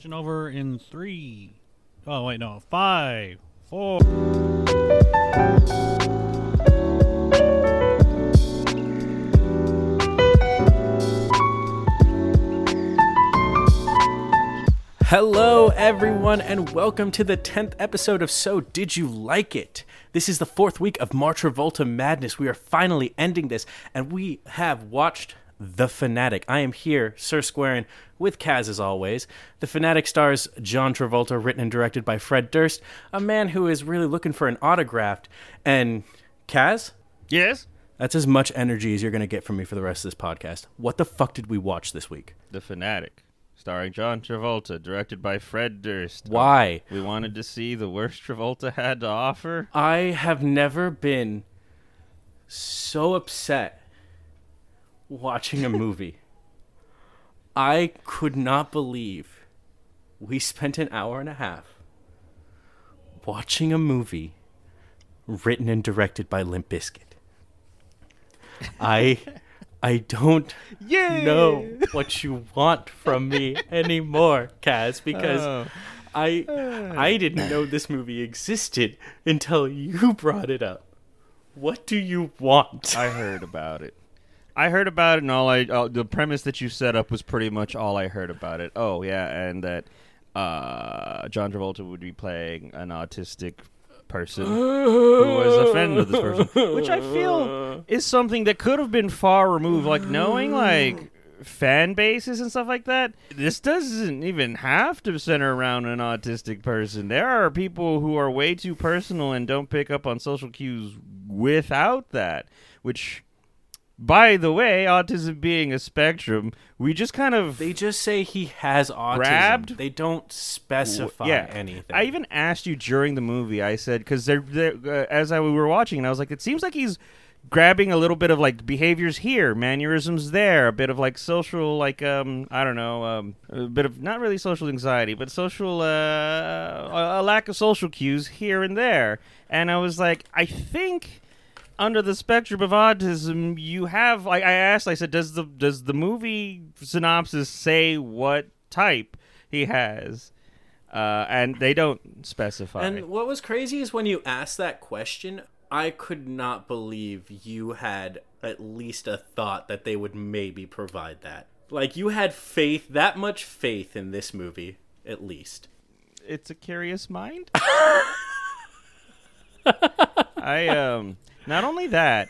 Switching over in three. Oh wait, no, five, four. Hello, everyone, and welcome to the 10th episode of So Did You Like It? This is the fourth week of Martravolta Madness. We are finally ending this, and we have watched The Fanatic. I am here, Sir Squarin, with Kaz as always. The Fanatic stars John Travolta, written and directed by Fred Durst, a man who is really looking for an autograph. And Kaz, Yes? that's as much energy as you're going to get from me for the rest of this podcast. What the fuck did we watch this week? The Fanatic, starring John Travolta, directed by Fred Durst. Uh, Why? We wanted to see the worst Travolta had to offer. I have never been so upset watching a movie. I could not believe we spent an hour and a half watching a movie written and directed by Limp Bizkit. I I don't Yeah! know what you want from me anymore, Kaz, because Oh. I I didn't know this movie existed until you brought it up. What do you want? I heard about it. I heard about it, and all I uh, the premise that you set up was pretty much all I heard about it. Oh yeah, and that uh, John Travolta would be playing an autistic person who was a friend of this person, which I feel is something that could have been far removed. Like knowing like fan bases and stuff like that. This doesn't even have to center around an autistic person. There are people who are way too personal and don't pick up on social cues without that, which. By the way, autism being a spectrum, we just kind of they just say he has autism. Grabbed? They don't specify yeah. anything. I even asked you during the movie. I said because they're, they're uh, as I we were watching, and I was like, it seems like he's grabbing a little bit of like behaviors here, mannerisms there, a bit of like social, like um, I don't know, um, a bit of not really social anxiety, but social, uh, a a lack of social cues here and there. And I was like, I think under the spectrum of autism, you have like I asked, I said, does the does the movie synopsis say what type he has? Uh, and they don't specify. and what was crazy is when you asked that question, I could not believe you had at least a thought that they would maybe provide that. Like you had faith, that much faith in this movie, at least. it's a curious mind. I um not only that,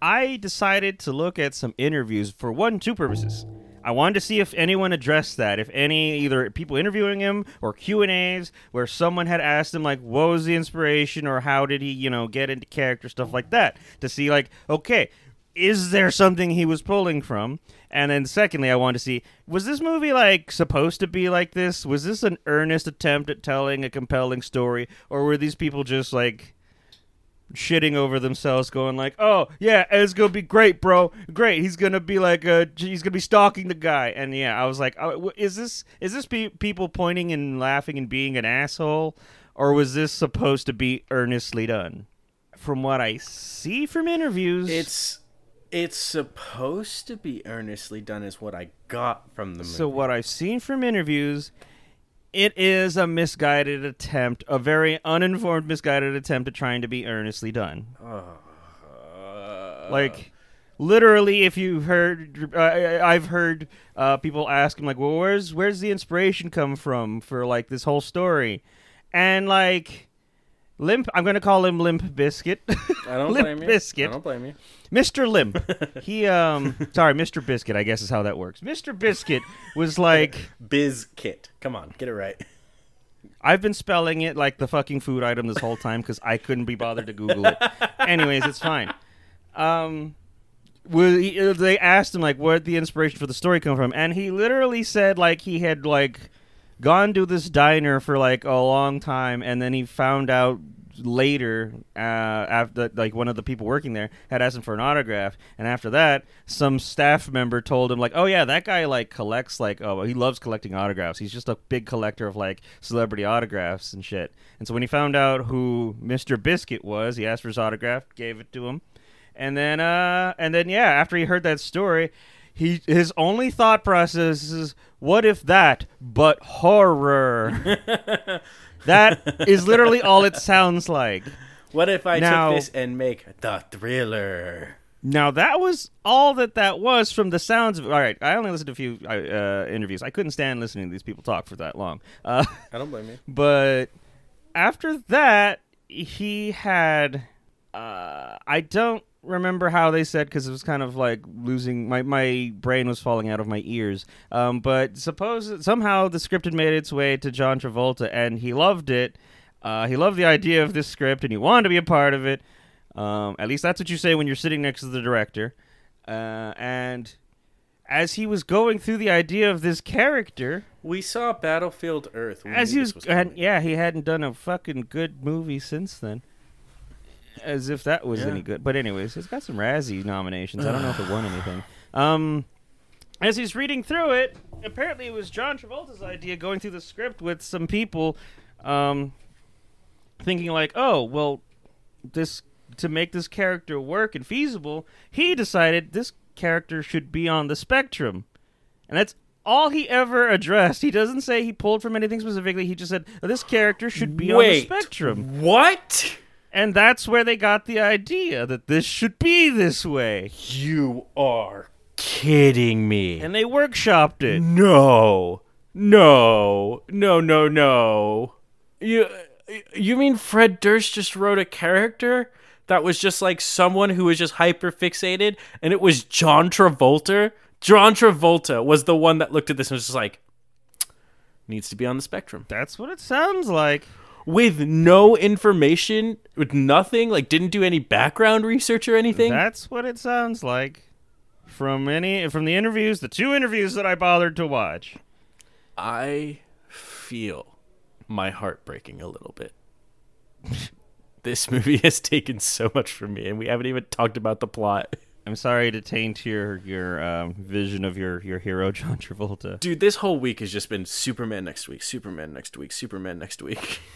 I decided to look at some interviews for one two purposes. I wanted to see if anyone addressed that, if any either people interviewing him or Q and A's where someone had asked him like, "What was the inspiration?" or "How did he, you know, get into character?" stuff like that, to see like, okay, is there something he was pulling from? And then secondly, I wanted to see was this movie like supposed to be like this? Was this an earnest attempt at telling a compelling story, or were these people just like shitting over themselves, going like, "Oh yeah, it's gonna be great, bro, great. He's gonna be like, uh, he's gonna be stalking the guy." And yeah, I was like, oh, "Is this is this pe- people pointing and laughing and being an asshole, or was this supposed to be earnestly done?" From what I see from interviews, It's it's supposed to be earnestly done is what I got from the movie. So what I've seen from interviews, it is a misguided attempt, a very uninformed, misguided attempt at trying to be earnestly done. like, literally, if you heard, uh, I've heard uh, people ask him like, "Well, where's where's the inspiration come from for like this whole story?" And like. Limp, I'm gonna call him Limp Biscuit. I don't Limp blame you. Biscuit. I don't blame you. Mr. Limp. he um sorry, Mr. Biscuit, I guess is how that works. Mr. Biscuit was like Biz Kit. Come on, get it right. I've been spelling it like the fucking food item this whole time because I couldn't be bothered to Google it. Anyways, it's fine. Um, uh, they asked him like where'd the inspiration for the story come from, and he literally said like he had like gone to this diner for like a long time, and then he found out later uh, after like one of the people working there had asked him for an autograph. And after that some staff member told him like oh yeah that guy like collects like oh he loves collecting autographs. He's just a big collector of like celebrity autographs and shit. And so when he found out who mr biscuit was he asked for his autograph gave it to him. And then uh and then yeah after he heard that story he his only thought process is what if that, but horror? that is literally all it sounds like. What if I Now- took this and make the thriller? Now that was all that that was from the sounds of. All right, I only listened to a few uh, uh, interviews. I couldn't stand listening to these people talk for that long. Uh, I don't blame you. but after that, he had. Uh, I don't remember how they said because it was kind of like losing my my brain was falling out of my ears. Um, but suppose somehow the script had made its way to John Travolta and he loved it. Uh, he loved the idea of this script and he wanted to be a part of it. Um, at least that's what you say when you're sitting next to the director. Uh, and as he was going through the idea of this character, We saw Battlefield Earth. As he was, had, yeah, he hadn't done a fucking good movie since then. As if that was Yeah. any good. But anyways, he's got some Razzie nominations. I don't know if it won anything. Um, as he's reading through it, apparently it was John Travolta's idea going through the script with some people, um, thinking like, oh, well, this to make this character work and feasible, he decided this character should be on the spectrum. And that's all he ever addressed. He doesn't say he pulled from anything specifically. He just said this character should be Wait, on the spectrum. What? And that's where they got the idea that this should be this way. You are kidding me. And they workshopped it. no, no, no, no, no. You, you mean Fred Durst just wrote a character that was just like someone who was just hyper fixated, and it was John Travolta. John Travolta was the one that looked at this and was just like, needs to be on the spectrum That's what it sounds like. With no information, with nothing, like didn't do any background research or anything. That's what it sounds like. From any from the interviews, the two interviews that I bothered to watch. I feel my heart breaking a little bit. this movie has taken so much from me, and we haven't even talked about the plot. I'm sorry to taint your your um, vision of your your hero John Travolta. Dude, this whole week has just been Superman next week, Superman next week, Superman next week.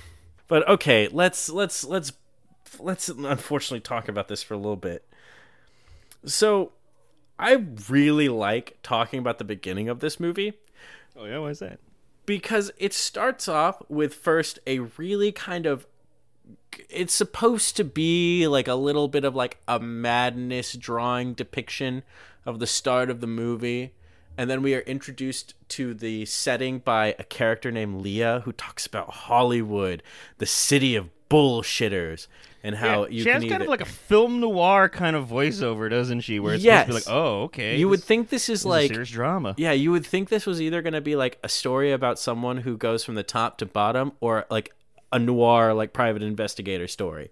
but okay, let's let's let's let's unfortunately talk about this for a little bit. So, I really like talking about the beginning of this movie Oh yeah, why is that? because it starts off with first a really kind of it's supposed to be like a little bit of like a madness drawing depiction of the start of the movie and then we are introduced to the setting by a character named Leah who talks about Hollywood, the city of bullshitters, and how Yeah, you she can has either kind of like a film noir kind of voiceover, doesn't she? Where it's Yes. supposed to be like, oh, okay. you would think this is this is like a serious drama. Yeah, you would think this was either going to be like a story about someone who goes from the top to bottom or like a noir, like private investigator story.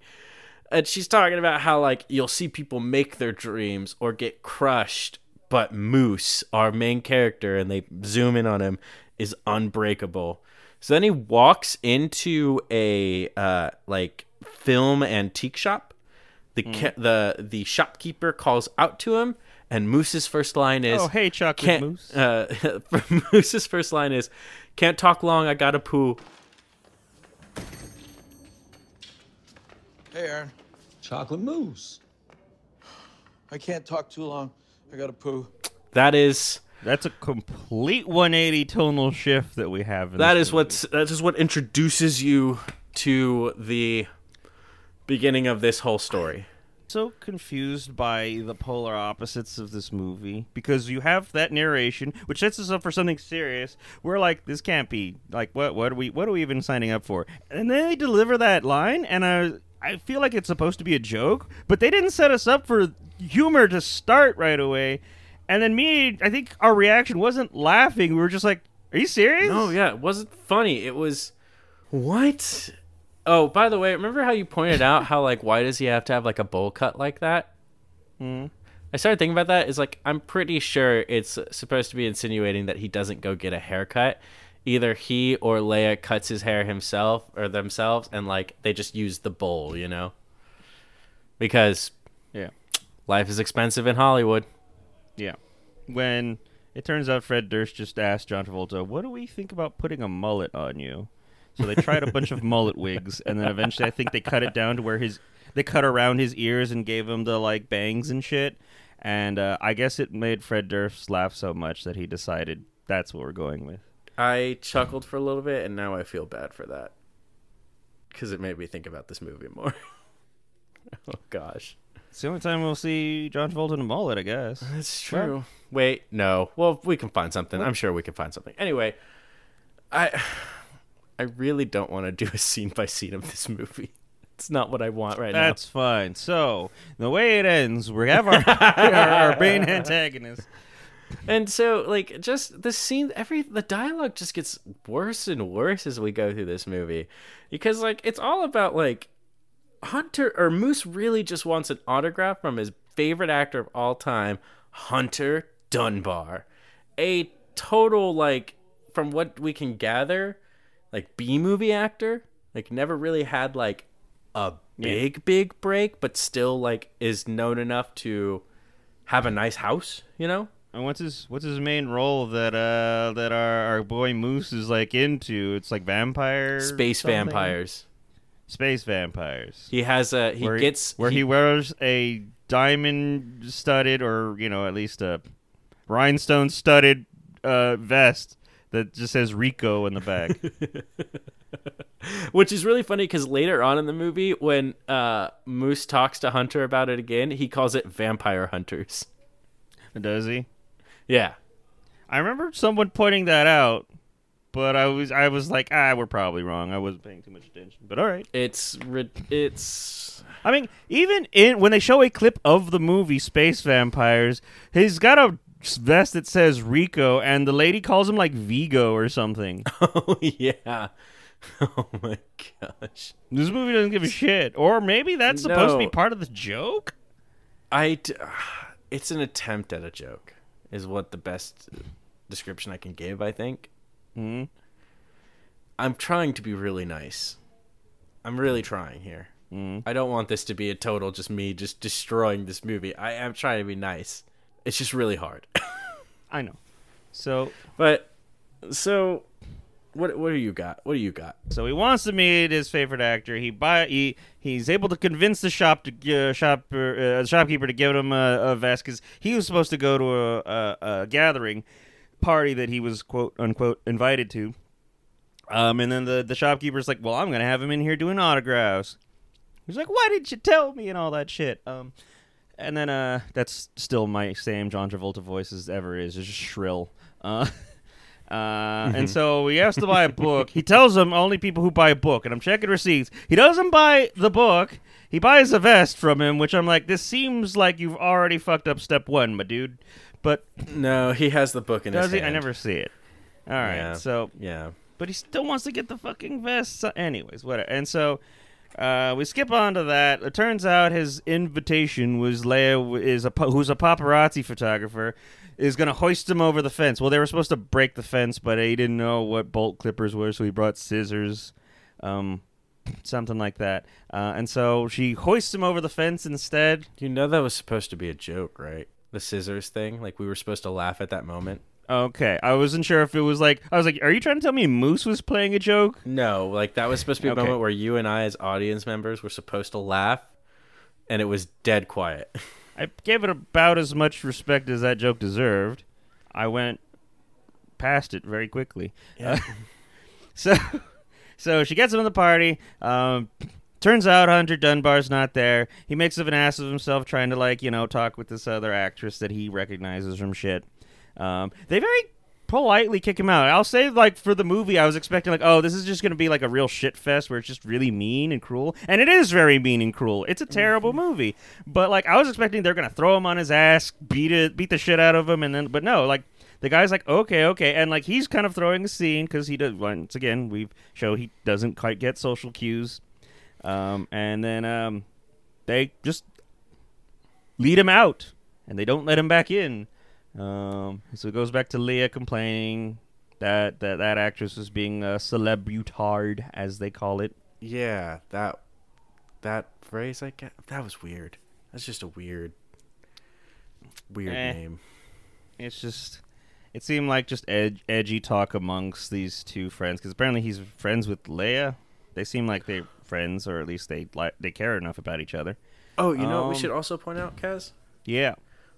And she's talking about how like you'll see people make their dreams or get crushed, but Moose, our main character, and they zoom in on him, is unbreakable. So then he walks into a uh, like film antique shop. The ca- the the shopkeeper calls out to him, and Moose's first line is, Oh, hey, chocolate can't, moose. Uh, Moose's first line is, "Can't talk long. I gotta poo." Hey, Aaron. Chocolate mousse. I can't talk too long. I gotta poo. That is That's a complete 180 tonal shift that we have. In that this what's that is what introduces you to the beginning of this whole story. so confused by the polar opposites of this movie because you have that narration which sets us up for something serious we're like this can't be like what what are we what are we even signing up for and then they deliver that line and i i feel like it's supposed to be a joke but they didn't set us up for humor to start right away and then me i think our reaction wasn't laughing we were just like are you serious No, yeah, it wasn't funny. It was what? Oh, by the way, remember how you pointed out how like why does he have to have like a bowl cut like that? Hmm. I started thinking about that. Is like I'm pretty sure it's supposed to be insinuating that he doesn't go get a haircut. Either he or Leia cuts his hair himself or themselves, and like they just use the bowl, you know? Because yeah life is expensive in Hollywood. Yeah. When it turns out Fred Durst just asked John Travolta, "What do we think about putting a mullet on you?" So they tried a bunch of mullet wigs, and then eventually I think they cut it down to where his they cut around his ears and gave him the like bangs and shit. And uh, I guess it made Fred Durst laugh so much that he decided that's what we're going with. I chuckled for a little bit, and now I feel bad for that because it made me think about this movie more. oh gosh, It's the only time we'll see John Travolta in a mullet, I guess. that's true. Wait, no. Well, we can find something. I'm sure we can find something. Anyway, I I really don't want to do a scene by scene of this movie. It's not what I want right now. That's fine. So the way it ends, we have our our, our main antagonist. And so, like, just the scene, every the dialogue just gets worse and worse as we go through this movie, because like it's all about like Hunter or Moose really just wants an autograph from his favorite actor of all time, Hunter Dunbar. A total like from what we can gather, like B movie actor, like never really had like a big big break, but still like is known enough to have a nice house, you know? And what's his what's his main role that uh that our, our boy Moose is like into? It's like vampire Space something? vampires. Space vampires. He has a he where gets where he, wears a diamond studded or you know at least a rhinestone studded uh, vest that just says Rico in the back. Which is really funny because later on in the movie, when uh, Moose talks to Hunter about it again, he calls it Vampire Hunters. Does he? Yeah. I remember someone pointing that out, but I was I was like, ah, we're probably wrong. I wasn't paying too much attention. But all right. It's it's I mean, even in when they show a clip of the movie Space Vampires, he's got a vest that says Rico, and the lady calls him like Vigo or something. oh yeah. Oh my gosh. this movie doesn't give a shit, or maybe that's supposed to be part of the joke. I d- it's an attempt at a joke is what the best description I can give, I think. Hmm. I'm trying to be really nice. I'm really trying here. Mm. I don't want this to be a total just me just destroying this movie. I am trying to be nice. It's just really hard. I know. So but so what what do you got? What do you got? So he wants to meet his favorite actor. He buy he he's able to convince the shop to uh, shop uh, shopkeeper to give him a, a vest because he was supposed to go to a, a, a gathering party that he was quote unquote invited to. Um, and then the the shopkeeper's like, "Well, I'm gonna have him in here doing autographs." He's like, "Why didn't you tell me?" and all that shit. Um, and then uh, that's still my same John Travolta voice as ever is, it's just shrill. Uh. Uh, and so he has to buy a book. He tells them only people who buy a book, and I'm checking receipts. He doesn't buy the book. He buys a vest from him, which I'm like, this seems like you've already fucked up step one, my dude. But No, he has the book in does his he? hand. I never see it. All right, Yeah. so Yeah. but he still wants to get the fucking vest. So, anyways, whatever. And so uh, we skip on to that. It turns out his invitation was Leia is a who's a paparazzi photographer is going to hoist him over the fence. Well, they were supposed to break the fence, but he didn't know what bolt clippers were, so he brought scissors. Um, something like that. Uh, and so she hoists him over the fence instead. You know that was supposed to be a joke, right? The scissors thing. Like we were supposed to laugh at that moment. Okay, I wasn't sure if it was like I was like, "Are you trying to tell me Moose was playing a joke?" No, like that was supposed to be a Okay. moment where you and I, as audience members, were supposed to laugh, and it was dead quiet. I gave it about as much respect as that joke deserved. I went past it very quickly. Yeah. So, so she gets him in the party. Um, turns out Hunter Dunbar's not there. He makes of an ass of himself trying to like you know talk with this other actress that he recognizes from shit. Um, they very politely kick him out. I'll say like for the movie, I was expecting like oh this is just gonna be like a real shit fest where it's just really mean and cruel, and it is very mean and cruel. It's a terrible movie, but like I was expecting they're gonna throw him on his ass, beat it, beat the shit out of him, and then but no, like the guy's like, okay, okay, and like he's kind of throwing a scene because he does. Once again, we've show he doesn't quite get social cues, um, and then um, they just lead him out, and they don't let him back in. Um, so it goes back to Leah complaining that that that actress was being a celebutard, as they call it. yeah, that that phrase, I get that was weird. That's just a weird, weird Eh. name. It's just. It seemed like just ed- edgy talk amongst these two friends because apparently he's friends with Leia. They seem like they're friends, or at least they like they care enough about each other. Oh, you know what we Um, should also point out, Kaz? Yeah.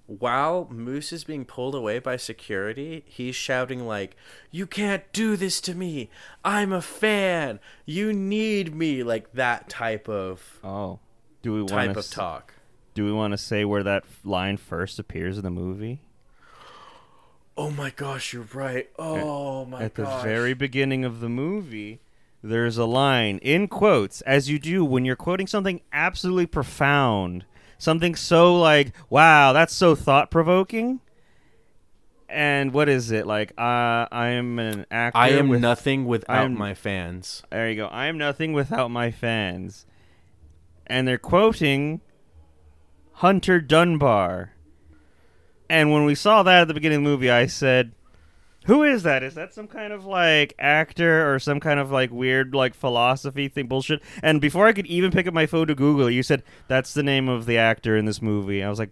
While Moose is being pulled away by security, he's shouting like, "You can't do this to me. I'm a fan. You need me." Like that type of Oh, do we want type of talk. do we want to say where that line first appears in the movie? Oh my gosh, you're right. Oh my At the very beginning of the movie, there's a line in quotes, as you do when you're quoting something absolutely profound, something so like, "Wow, that's so thought provoking." And what is it like? Uh, I am an actor. I am with, nothing without I'm- my fans. There you go. I am nothing without my fans. And they're quoting Hunter Dunbar. And when we saw that at the beginning of the movie, I said, Who is that? Is that some kind of like actor or some kind of like weird like philosophy thing bullshit? And before I could even pick up my phone to Google you said, That's the name of the actor in this movie. I was like,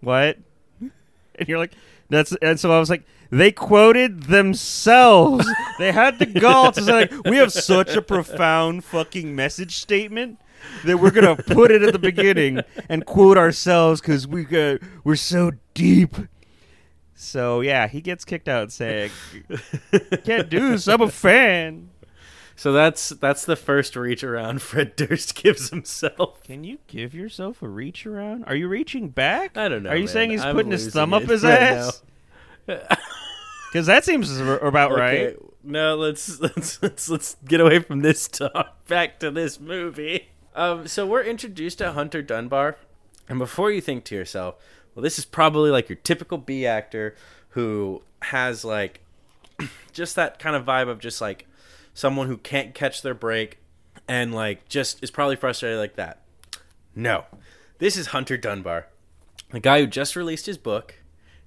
What? And you're like, that's and so I was like, they quoted themselves. they had the gall to say, we have such a profound fucking message statement that we're gonna put it at the beginning and quote ourselves because we got we're so deep. So yeah, he gets kicked out saying, "Can't do this. I'm a fan." So that's that's the first reach around Fred Durst gives himself. Can you give yourself a reach around? Are you reaching back? I don't know. Are you man. saying he's I'm putting his thumb up his right ass? Because that seems about now. right. Okay, No, let's let's let's let's get away from this talk. Back to this movie. Um, so we're introduced to Hunter Dunbar, and before you think to yourself, well, this is probably like your typical B actor who has like just that kind of vibe of just like someone who can't catch their break and like just is probably frustrated like that. No, this is Hunter Dunbar, the guy who just released his book,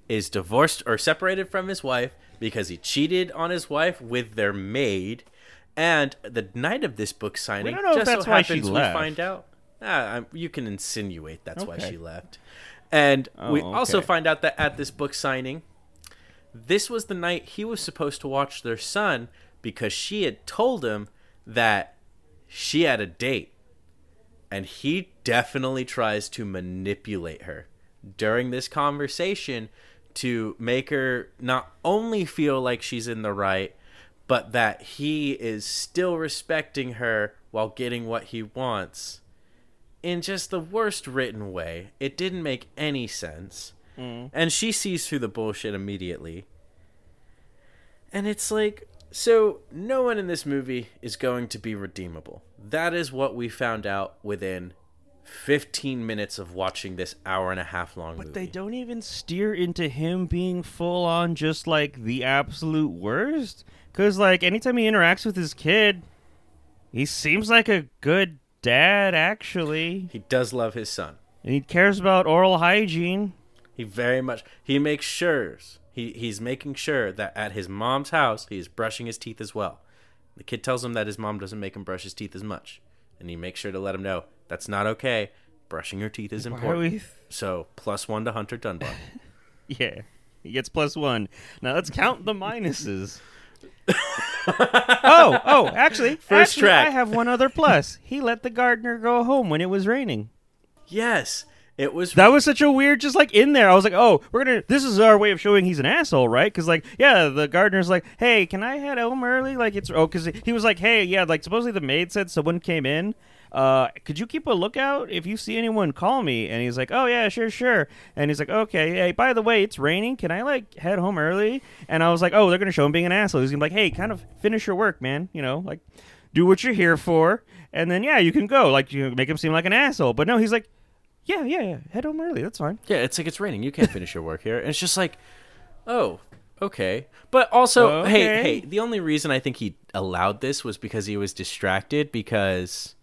is divorced or separated from his wife because he cheated on his wife with their maid. And the night of this book signing, don't know if just that's so why she happens we find out. Ah, I- you can insinuate that's why she left. And we Oh, also find out that at this book signing, this was the night he was supposed to watch their son because she had told him that she had a date. And he definitely tries to manipulate her during this conversation to make her not only feel like she's in the right, but that he is still respecting her while getting what he wants in just the worst written way. It didn't make any sense. Mm. And she sees through the bullshit immediately. And it's like, so no one in this movie is going to be redeemable. That is what we found out within 15 minutes of watching this hour and a half long movie. But they don't even steer into him being full on just like the absolute worst. Because, like, anytime he interacts with his kid, he seems like a good dad, actually. He does love his son. And he cares about oral hygiene. He very much he makes sure he he's making sure that at his mom's house he is brushing his teeth as well. The kid tells him that his mom doesn't make him brush his teeth as much, and he makes sure to let him know that's not okay. Brushing your teeth is important. we- So plus one to Hunter Dunbar. Yeah, he gets plus one. Now let's count the minuses. oh, oh, actually, First actually, track. I have one other plus. He let the gardener go home when it was raining. yes, it was. That was such a weird, just like in there. I was like, oh, we're gonna. This is our way of showing he's an asshole, right? Because like, yeah, the gardener's like, hey, can I head home early? Like it's oh, because he was like, hey, yeah, like supposedly the maid said someone came in. Uh, could you keep a lookout if you see anyone? Call me. And he's like, oh yeah, sure, sure. And he's like, okay, hey, by the way, it's raining. Can I like head home early? And I was like, oh, they're gonna show him being an asshole. He's gonna be like, hey, kind of finish your work, man. You know, like do what you're here for, and then yeah, you can go. Like you make him seem like an asshole. But no, he's like. Yeah, yeah, yeah. Head home early. That's fine. yeah, it's like it's raining. You can't finish your work here, and it's just like, oh, okay. But also, hey, hey, the only reason I think he allowed this was because he was distracted because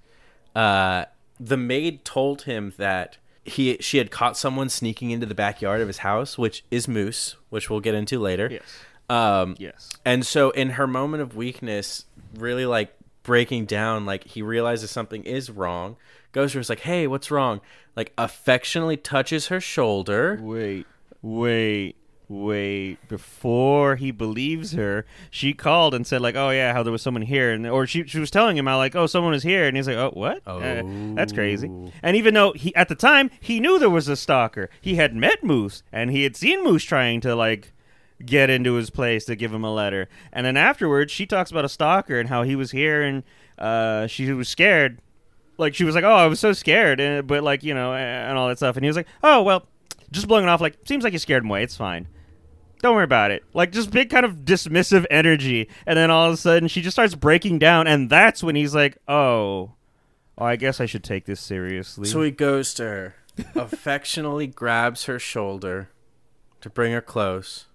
uh, the maid told him that he she had caught someone sneaking into the backyard of his house, which is Moose, which we'll get into later. Yes. Um, Yes. and so in her moment of weakness, really like breaking down, like he realizes something is wrong, goes to her, is like, "Hey, what's wrong?" Like affectionately touches her shoulder. Wait, wait, wait before he believes her she called and said like oh yeah how there was someone here and or she, she was telling him how like oh someone was here and he's like oh what Uh, that's crazy and even though he at the time he knew there was a stalker he had met moose and he had seen moose trying to like get into his place to give him a letter and then afterwards she talks about a stalker and how he was here and uh, she was scared like she was like, "Oh, I was so scared," and, but like you know, and all that stuff. And he was like, "Oh, well, just blowing it off. Like, seems like you scared him away. It's fine. Don't worry about it." Like just big kind of dismissive energy, and then all of a sudden she just starts breaking down, and that's when he's like, "Oh, I guess I should take this seriously." So he goes to her, affectionately grabs her shoulder to bring her close,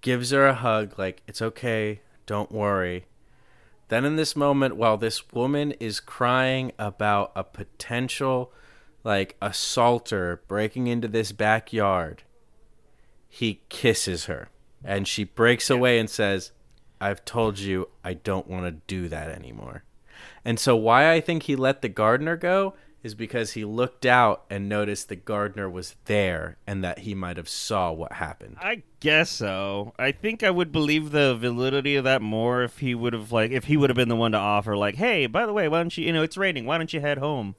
gives her a hug, like, it's okay, don't worry. Then, in this moment, while this woman is crying about a potential, like, assaulter breaking into this backyard, he kisses her. And she breaks away and says, I've told you I don't want to do that anymore. And so, why I think he let the gardener go is because he looked out and noticed the gardener was there and that he might have saw what happened. I guess so. I think I would believe the validity of that more if he would have like if he would have been the one to offer like, "Hey, by the way, why don't you, you know, it's raining. Why don't you head home?"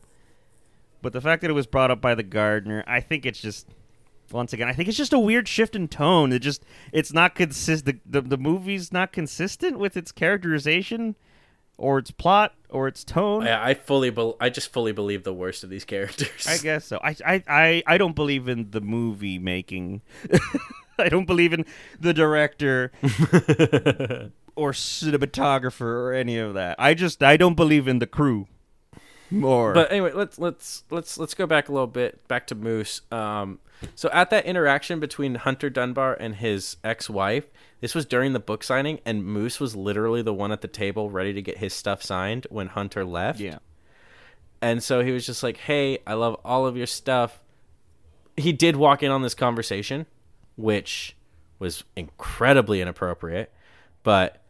But the fact that it was brought up by the gardener, I think it's just once again, I think it's just a weird shift in tone. It just it's not consist the, the the movie's not consistent with its characterization or its plot or its tone. I, I fully, bel I just fully believe the worst of these characters. I guess so. I, I, I, I don't believe in the movie making. I don't believe in the director or cinematographer or any of that. I just I don't believe in the crew. More. But anyway, let's let's let's let's go back a little bit back to Moose. Um, so at that interaction between Hunter Dunbar and his ex-wife, this was during the book signing, and Moose was literally the one at the table ready to get his stuff signed when Hunter left. yeah. And so he was just like, "Hey, I love all of your stuff." He did walk in on this conversation, which was incredibly inappropriate, but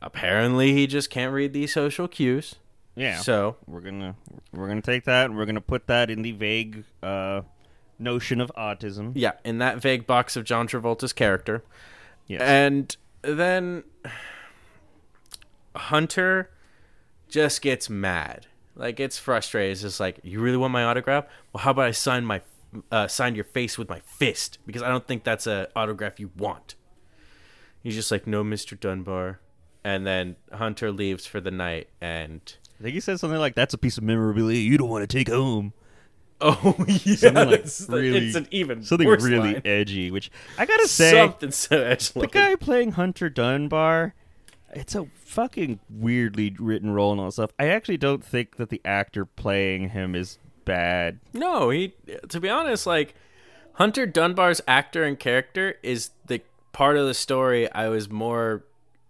apparently he just can't read these social cues. Yeah. So we're gonna we're gonna take that and we're gonna put that in the vague uh, notion of autism. yeah, in that vague box of John Travolta's character. Yes. And then Hunter just gets mad. Like it's frustrated. It's just like, you really want my autograph? Well, how about I sign my uh, sign your face with my fist because I don't think that's a autograph you want. He's just like, no, Mister Dunbar. And then Hunter leaves for the night, and I think he said something like, "That's a piece of memorabilia you don't want to take home." oh yeah, Something like it's, really- it's an even Something worse really line. edgy. Which I gotta say, something so edgy. the guy playing Hunter Dunbar, it's a fucking weirdly written role and all that stuff. I actually don't think that the actor playing him is bad. No, he. To be honest, like Hunter Dunbar's actor and character is the part of the story I was more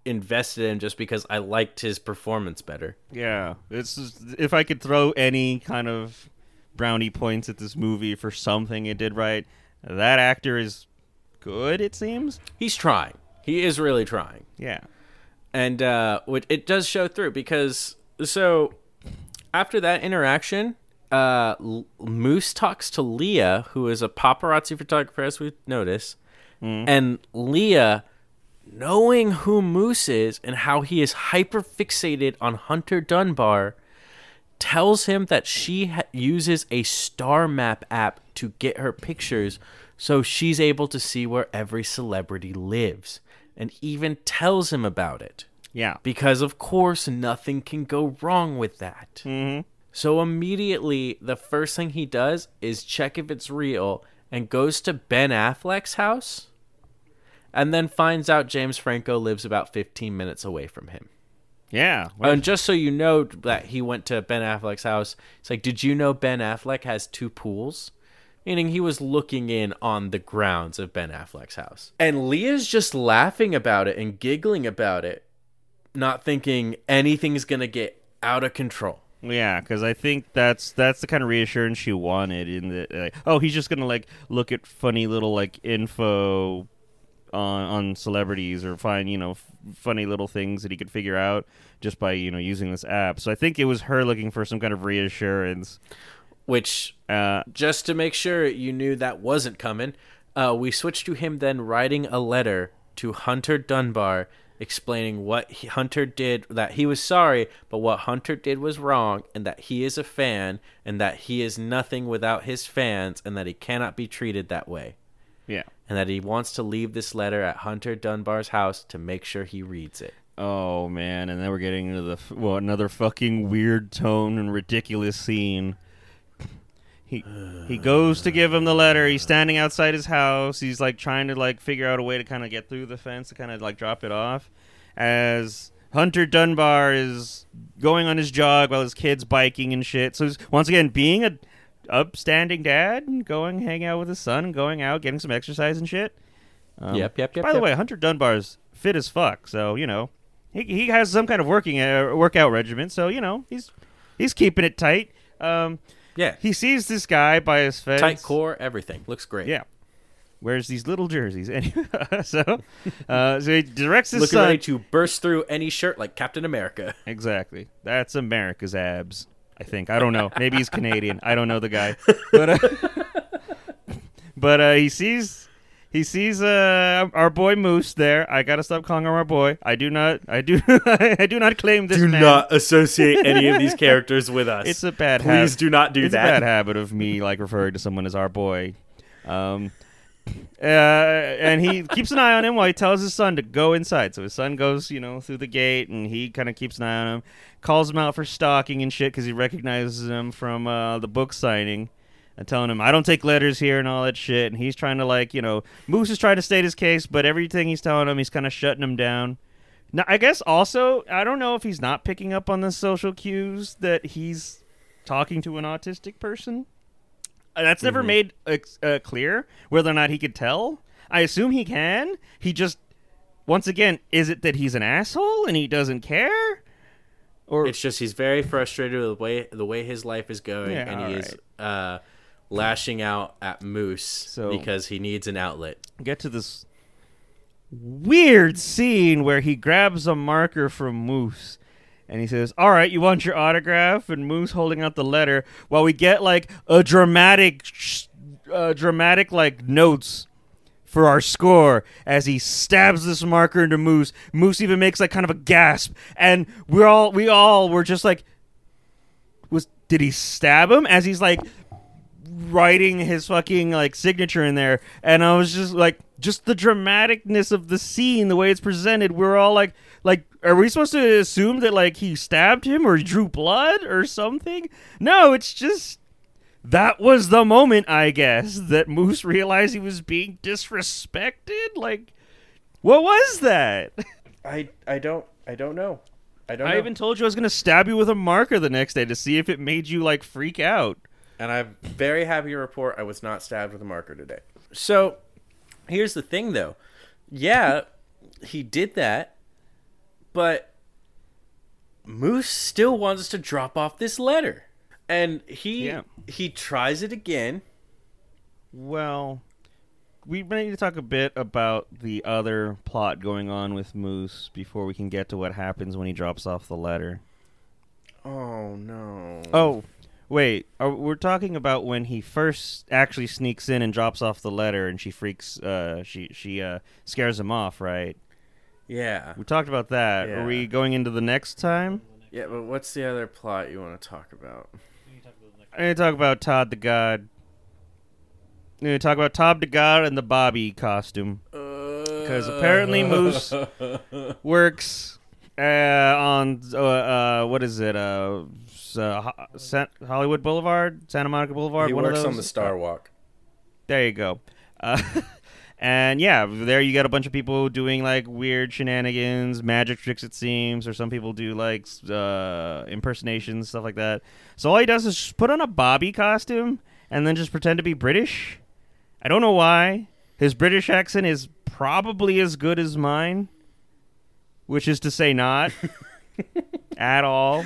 invested in just because I liked his performance better. Yeah, it's just- if I could throw any kind of brownie points at this movie for something it did right, that actor is good. It seems. He's trying. He is really trying, Yeah. and uh, it does show through because so after that interaction. Uh, L- Moose talks to Leah, who is a paparazzi photographer, as we notice, and Leah knowing who Moose is and how he is hyper fixated on Hunter Dunbar, tells him that she ha- uses a star map app to get her pictures so she's able to see where every celebrity lives and even tells him about it. Yeah. Because, of course, nothing can go wrong with that. Mm-hmm. So, immediately, the first thing he does is check if it's real and goes to Ben Affleck's house and then finds out James Franco lives about 15 minutes away from him. Yeah. And just so you know that he went to Ben Affleck's house, it's like, did you know Ben Affleck has two pools? Meaning he was looking in on the grounds of Ben Affleck's house. And Leah's just laughing about it and giggling about it, not thinking anything's going to get out of control. Yeah, because I think that's that's the kind of reassurance she wanted. In the like, oh, he's just gonna like look at funny little like info on on celebrities or find you know f- funny little things that he could figure out just by you know using this app. So I think it was her looking for some kind of reassurance. Which, Uh, just to make sure you knew that wasn't coming, uh, we switched to him then writing a letter to Hunter Dunbar explaining what he, Hunter did, that he was sorry, but what Hunter did was wrong, and that he is a fan, and that he is nothing without his fans, and that he cannot be treated that way. Yeah. And that he wants to leave this letter at Hunter Dunbar's house to make sure he reads it. Oh man, and then we're getting into the well another fucking weird tone and ridiculous scene. He he goes to give him the letter. He's standing outside his house. He's like trying to like figure out a way to kind of get through the fence to kind of like drop it off. As Hunter Dunbar is going on his jog while his kid's biking and shit. So he's, once again being a upstanding dad and going hang out with his son, going out getting some exercise and shit. Um, Yep, yep, yep, By the yep. way, Hunter Dunbar's fit as fuck, so you know he he has some kind of working uh, workout regimen. So you know he's he's keeping it tight. Um, Yeah. he sees this guy by his fence. Tight core, everything. Looks great. Yeah. Wears these little jerseys, and so uh, so he directs his Looking son. ready to burst through any shirt like Captain America. Exactly. That's America's abs. I think. I don't know. Maybe he's Canadian. I don't know the guy. But uh, but uh, he sees he sees uh, our boy Moose there. I gotta stop calling him our boy. I do not. I do. I do not claim this. Do man. not associate any of these characters with us. It's a bad. Habit. Please habit. do not do it's that. a bad habit of me like referring to someone as our boy. Um, uh, and he keeps an eye on him while he tells his son to go inside. So his son goes, you know, through the gate, and he kind of keeps an eye on him, calls him out for stalking and shit because he recognizes him from uh, the book signing, and telling him, "I don't take letters here" and all that shit. And he's trying to like, you know, Moose is trying to state his case, but everything he's telling him, he's kind of shutting him down. Now, I guess also, I don't know if he's not picking up on the social cues that he's talking to an autistic person. Uh, That's never made uh, clear whether or not he could tell. I assume he can. He just, once again, is it that he's an asshole and he doesn't care? Or It's just he's very frustrated with the way the way his life is going, Yeah, and he all is uh, lashing out at Moose So- because he needs an outlet. get to this weird scene where he grabs a marker from Moose and he says, "All right, you want your autograph?" And Moose holding out the letter while we get like a dramatic, uh, dramatic like notes for our score as he stabs this marker into Moose. Moose even makes like kind of a gasp, and we're all we all were just like, "Was did he stab him?" As he's like writing his fucking like signature in there and i was just like just the dramaticness of the scene the way it's presented we're all like like are we supposed to assume that like he stabbed him or drew blood or something no it's just that was the moment i guess that moose realized he was being disrespected like what was that I I don't I don't know. I don't i even told you i was gonna stab you with a marker the next day to see if it made you like freak out and I'm very happy to report I was not stabbed with a marker today. So, here's the thing though. Yeah, he did that, but Moose still wants to drop off this letter. And he Yeah. he tries it again. Well, we may need to talk a bit about the other plot going on with Moose before we can get to what happens when he drops off the letter. Oh no. Oh, wait. Are, we're talking about when he first actually sneaks in and drops off the letter, and she freaks. Uh, she she uh scares him off, right? Yeah. We talked about that. Yeah. Are we going into the next time? Yeah, but what's the other plot you want to talk about? I'm gonna talk about Todd the God. I'm gonna talk about Todd the God and the Bobby costume. Because apparently Moose works uh, on uh, uh, what is it? Uh, uh, Hollywood Boulevard, Santa Monica Boulevard. He one of works on those? the Star Walk. There you go. And yeah, there you got a bunch of people doing like weird shenanigans, magic tricks, it seems, or some people do like uh, impersonations, stuff like that. So all he does is just put on a Bobby costume and then just pretend to be British. I don't know why. His British accent is probably as good as mine, which is to say, not at all.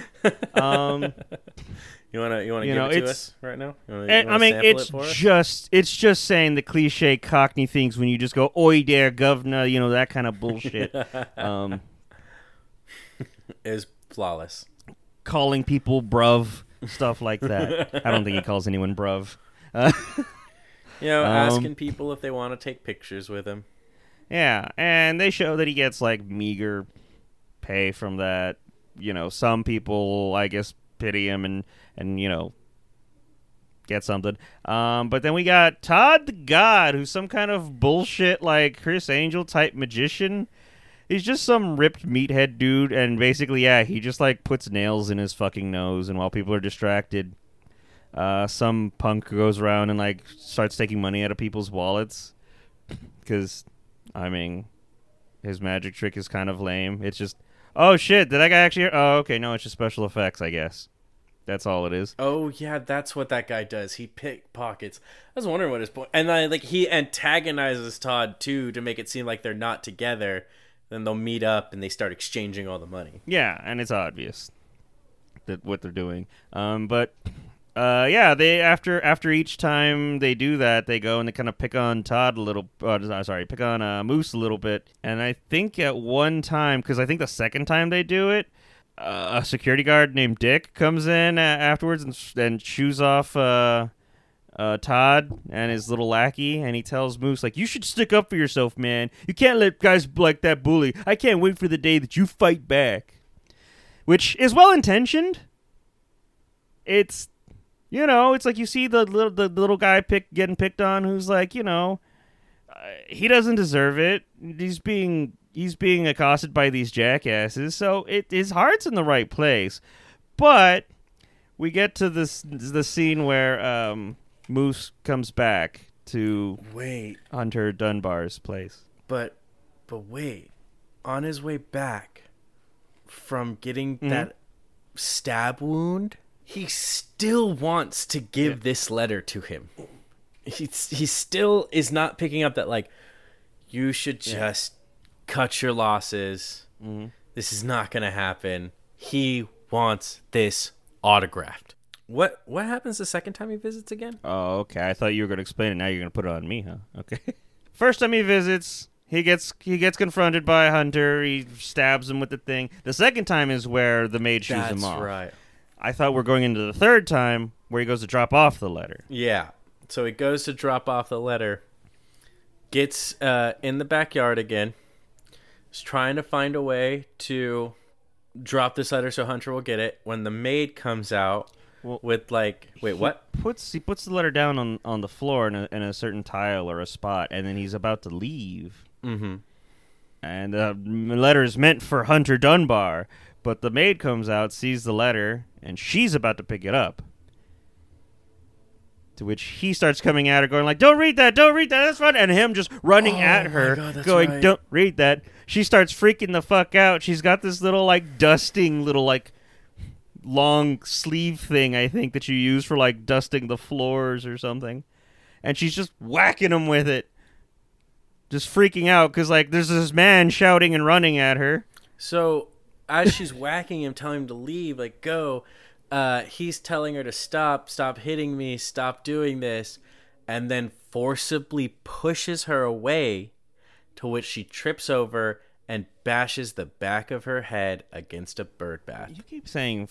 Um, You wanna you wanna You give know, it to us right now? You wanna, you And, wanna I mean, it's it just it's just saying the cliche Cockney things when you just go "Oi there, governor," you know that kind of bullshit. um, is flawless. calling people bruv, stuff like that. I don't think he calls anyone bruv. Uh, You know, Um, asking people if they want to take pictures with him. Yeah, and they show that he gets like meager pay from that. You know, some people I guess pity him and and you know get something. Um, but then we got Todd the God, who's some kind of bullshit like Criss Angel type magician. He's just some ripped meathead dude, and basically, yeah, he just like puts nails in his fucking nose, and while people are distracted, uh, some punk goes around and like starts taking money out of people's wallets because I mean, his magic trick is kind of lame. It's just, oh shit, did that guy actually? Oh, okay, no, it's just special effects, I guess. That's all it is. Oh yeah, that's what that guy does. He pickpockets. I was wondering what his point. And then like he antagonizes Todd too to make it seem like they're not together. Then they'll meet up and they start exchanging all the money. Yeah, and it's obvious that what they're doing. Um, but uh, yeah, they after after each time they do that, they go and they kind of pick on Todd a little. Uh, sorry, pick on uh, Moose a little bit. And I think at one time, because I think the second time they do it, uh, a security guard named Dick comes in uh, afterwards and, and shoos off uh, uh, Todd and his little lackey, and he tells Moose like, "You should stick up for yourself, man. You can't let guys like that bully. I can't wait for the day that you fight back." Which is well intentioned. It's, you know, it's like you see the little the little guy pick getting picked on, who's like, you know, uh, he doesn't deserve it. He's being he's being accosted by these jackasses, so it his heart's in the right place. But we get to this the scene where um, Moose comes back to Wait, Hunter Dunbar's place. but but wait. On his way back from getting Mm-hmm. that stab wound, he still wants to give this letter to him. He he still is not picking up that like you should just cut your losses. Mm-hmm. This is not going to happen. He wants this autographed. What what happens the second time he visits again? Oh, okay. I thought you were going to explain it. Now you're going to put it on me, huh? Okay. First time he visits, he gets he gets confronted by a Hunter. He stabs him with the thing. The second time is where the maid shoos him off. right. I thought we're going into the third time where he goes to drop off the letter. Yeah. So he goes to drop off the letter, gets uh, in the backyard again, is trying to find a way to drop this letter so Hunter will get it. When the maid comes out Well- with like, wait, what? Puts he puts the letter down on on the floor in a, in a certain tile or a spot, and then he's about to leave. Mm-hmm. And the letter is meant for Hunter Dunbar, but the maid comes out, sees the letter, and she's about to pick it up. To which he starts coming at her, going like, "Don't read that! Don't read that! That's fun!" And him just running Oh at her, God, going, right. "Don't read that!" She starts freaking the fuck out. She's got this little like dusting little like long sleeve thing, I think that you use for like dusting the floors or something, and she's just whacking him with it just freaking out because like there's this man shouting and running at her. So as she's whacking him, telling him to leave, like go, uh, he's telling her to stop, stop hitting me, stop doing this, and then forcibly pushes her away, to which she trips over and bashes the back of her head against a bird bath. You keep saying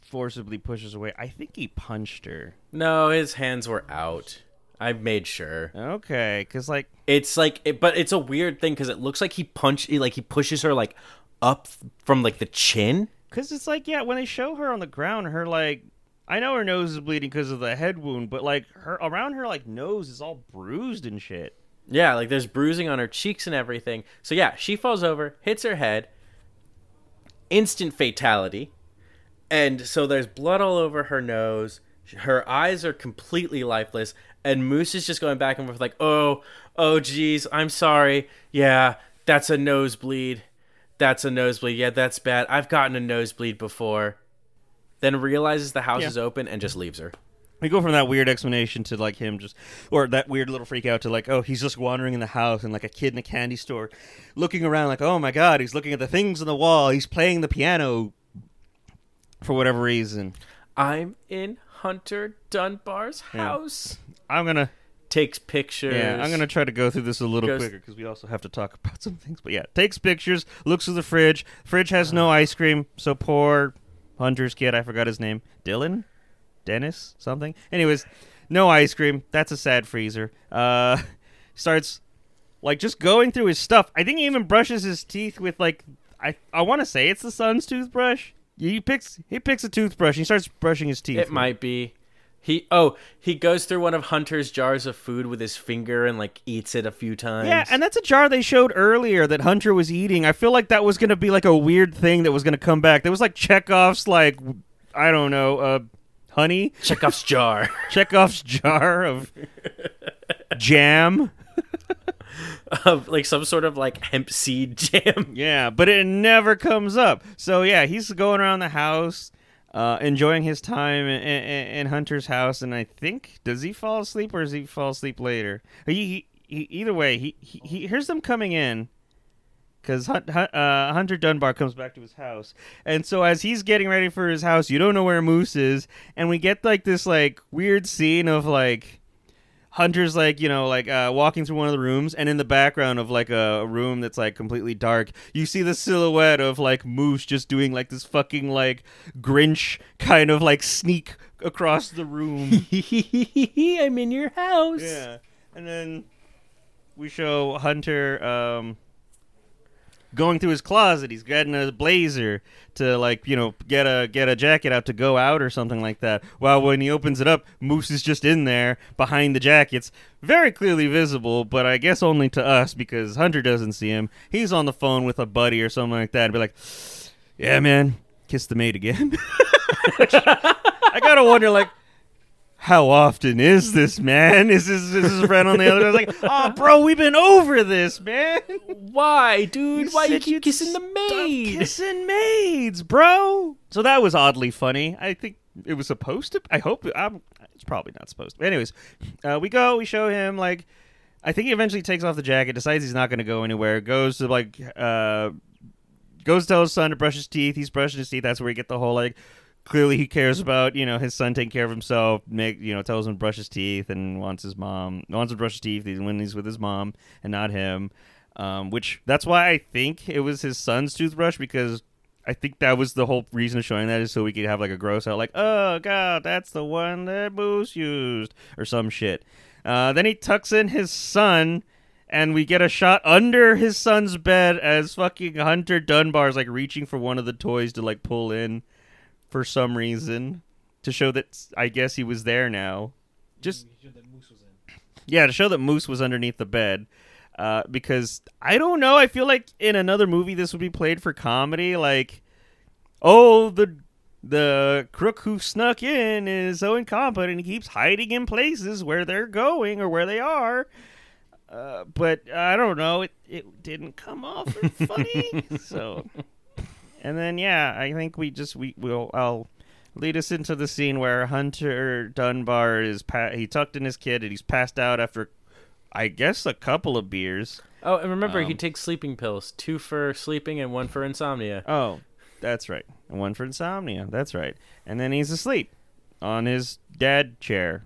forcibly pushes away. I think he punched her. No, his hands were out. I made sure. Okay, because like It's like, it, but it's a weird thing because it looks like he punched, like he pushes her like up from like the chin. because it's like yeah when they show her on the ground her like I know her nose is bleeding because of the head wound but like her around her like nose is all bruised and shit. Yeah, like there's bruising on her cheeks and everything. So yeah, she falls over, hits her head, instant fatality. And so there's blood all over her nose. Her eyes are completely lifeless. And Moose is just going back and forth like, "Oh, oh geez, I'm sorry. Yeah, that's a nosebleed. That's a nosebleed. Yeah, that's bad. I've gotten a nosebleed before." Then realizes the house Yeah. is open and just leaves her. We go from that weird explanation to like him just, or that weird little freak out to like, oh, he's just wandering in the house and like a kid in a candy store, looking around like, oh my god, he's looking at the things on the wall, he's playing the piano, for whatever reason. I'm in Hunter Dunbar's Yeah. house. I'm gonna, Takes pictures. yeah, I'm gonna try to go through this a little Goes- quicker because we also have to talk about some things. But yeah, takes pictures, looks through the fridge. Fridge has no ice cream, so poor Hunter's kid, I forgot his name, Dylan, Dennis, something. Anyways, no ice cream. That's a sad freezer. Uh, starts like just going through his stuff. I think he even brushes his teeth with like I I want to say it's the son's toothbrush. He picks he picks a toothbrush and he starts brushing his teeth. It might be. He oh he goes through one of Hunter's jars of food with his finger and like eats it a few times. Yeah, and that's a jar they showed earlier that Hunter was eating. I feel like that was gonna be like a weird thing that was gonna come back. There was like Chekhov's like I don't know, uh, honey. Chekhov's jar. Chekhov's jar of jam. of like some sort of like hemp seed jam. Yeah, but it never comes up. So yeah, he's going around the house, uh, enjoying his time in, in, in Hunter's house, and I think does he fall asleep or does he fall asleep later? He, he, he either way, he, he he hears them coming in. Because uh, Hunter Dunbar comes back to his house, and so as he's getting ready for his house, you don't know where Moose is, and we get like this like weird scene of like Hunter's like you know like uh, walking through one of the rooms, and in the background of like a, room that's like completely dark, you see the silhouette of like Moose just doing like this fucking like Grinch kind of like sneak across the room. I'm in your house. yeah, and then we show Hunter um, going through his closet. He's getting a blazer to like you know get a get a jacket out to go out or something like that. While when he opens it up, Moose is just in there behind the jackets, very clearly visible, but I guess only to us because Hunter doesn't see him. He's on the phone with a buddy or something like that, and be like, "Yeah, man, kiss the maid again." I gotta wonder like. How often is this, man? Is this, is this friend on the other? I was like, oh, bro, we've been over this, man. Why, dude? Why you keep kissing the maid? Kissing maids, bro. So that was oddly funny. I think it was supposed to. I hope I'm, it's probably not supposed to. Anyways, uh, we go. We show him like. I think he eventually takes off the jacket, decides he's not going to go anywhere, goes to like, uh, goes to tell his son to brush his teeth. He's brushing his teeth. That's where we get the whole like. Clearly, he cares about you know his son taking care of himself. Make you know tells him to brush his teeth and wants his mom wants to brush his teeth when he's with his mom and not him. Um, which that's why I think it was his son's toothbrush because I think that was the whole reason of showing that is so we could have like a gross out like oh god that's the one that Moose used or some shit. Uh, then he tucks in his son. And we get a shot under his son's bed as fucking Hunter Dunbar's like reaching for one of the toys to like pull in for some reason to show that I guess he was there now. Just yeah, to show that Moose was underneath the bed. Uh, because I don't know, I feel like in another movie this would be played for comedy. Like, oh, the the crook who snuck in is so incompetent he keeps hiding in places where they're going or where they are. Uh, but I don't know, it it didn't come off funny. so, and then yeah, I think we just we will I'll lead us into the scene where Hunter Dunbar is pa- he tucked in his kid and he's passed out after I guess a couple of beers. Oh, and remember, he Um, takes sleeping pills two for sleeping and one for insomnia. Oh, that's right. And one for insomnia. That's right. And then he's asleep on his dad chair,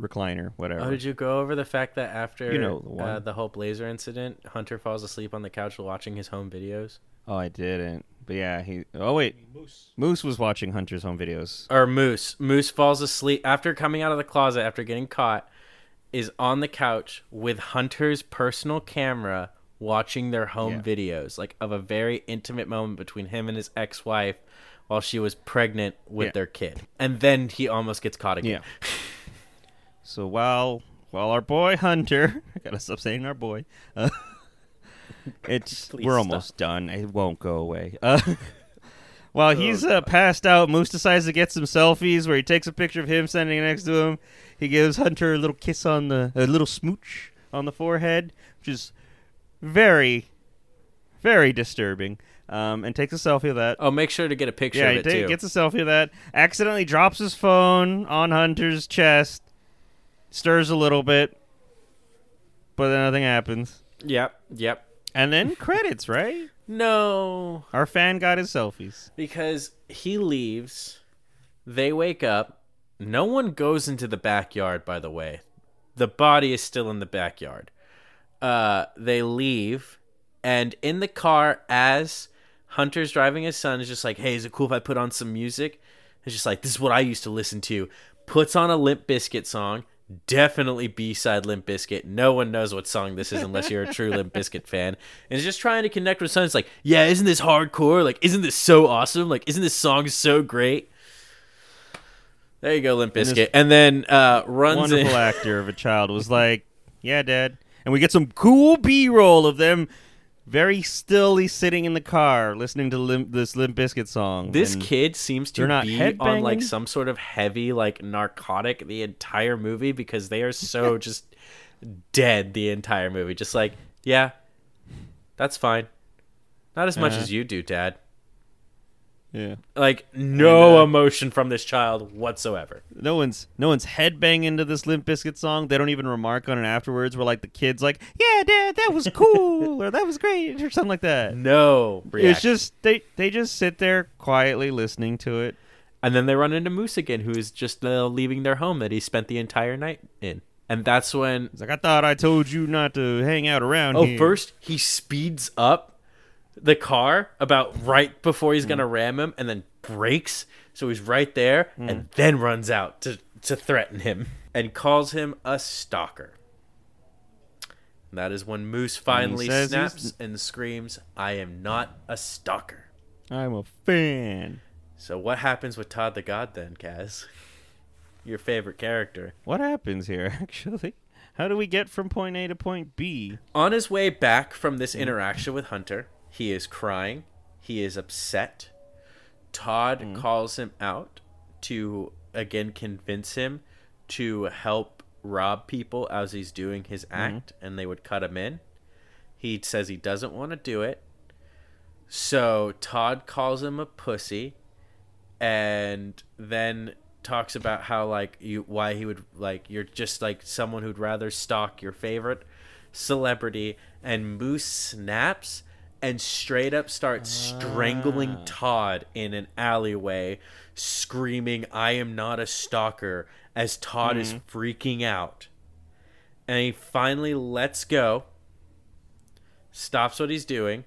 recliner, whatever. Oh, did you go over the fact that after You know the uh, the whole blazer incident, Hunter falls asleep on the couch watching his home videos? Oh, I didn't. But yeah, he. Oh wait, Moose. was watching Hunter's home videos. Or Moose. Moose falls asleep after coming out of the closet after getting caught, is on the couch with Hunter's personal camera watching their home Yeah. videos, like of a very intimate moment between him and his ex wife while she was pregnant with Yeah. their kid. And then he almost gets caught again. Yeah. so while while our boy Hunter, I gotta stop saying our boy. Uh, it's Please we're stop. almost done. It won't go away. Uh, while he's uh, passed out, Moose decides to get some selfies where he takes a picture of him standing next to him. He gives Hunter a little kiss on the a little smooch on the forehead, which is very very disturbing. Um, and takes a selfie of that. Oh, make sure to get a picture Yeah, of he it ta- too. gets a selfie of that. Accidentally drops his phone on Hunter's chest. Stirs a little bit, but then nothing happens. Yep, yep. And then credits, right? No, Our fan got his selfies. because he leaves. They wake up. No one goes into the backyard, by the way. The body is still in the backyard. Uh, they leave, and in the car, as Hunter's driving his son, is just like, "Hey, is it cool if I put on some music?" It's just like, "This is what I used to listen to." puts on a Limp Bizkit song. Definitely B-side Limp Bizkit. No one knows what song this is unless you're a true Limp Biscuit fan. And is just trying to connect with someone. It's like, yeah, isn't this hardcore? Like, isn't this so awesome? Like, isn't this song so great? There you go, Limp Bizkit. And then uh, runs Wonderful in. actor of a child was like, "Yeah, Dad," and we get some cool B-roll of them very stilly sitting in the car listening to Limp, this Limp Bizkit song. This and kid seems to not be on like some sort of heavy like narcotic the entire movie because they are so just dead the entire movie. Just like, yeah, that's fine. Not as much Uh-huh. as you do, Dad. Yeah. Like no And, uh, emotion from this child whatsoever. No one's no one's headbanging to this Limp Bizkit song. They don't even remark on it afterwards. Where like the kids like, "Yeah, Dad, that was cool," or "That was great," or something like that. No It's just they they just sit there quietly listening to it. and then they run into Moose again, who is just uh, leaving their home that he spent the entire night in. And that's when It's like I thought I told you not to hang out around Oh, here. first he speeds up the car about right before he's Mm. gonna ram him, and then brakes, so he's right there, Mm. and then runs out to to threaten him and calls him a stalker. And that is when Moose finally says snaps he's- and screams, "I am not a stalker." I'm a fan. So what happens with Todd the God then, Kaz? Your favorite character. What happens here actually? How do we get from point A to point B? On his way back from Mm. this interaction with Hunter, he is crying. He is upset. Todd Mm. calls him out to again convince him to help rob people as he's doing his Mm. act, and they would cut him in. He says he doesn't want to do it. So Todd calls him a pussy and then talks about how like you why he would like you're just like someone who'd rather stalk your favorite celebrity and Moose snaps and straight up starts strangling Todd in an alleyway screaming I am not a stalker as Todd is freaking out and he finally lets go stops what he's doing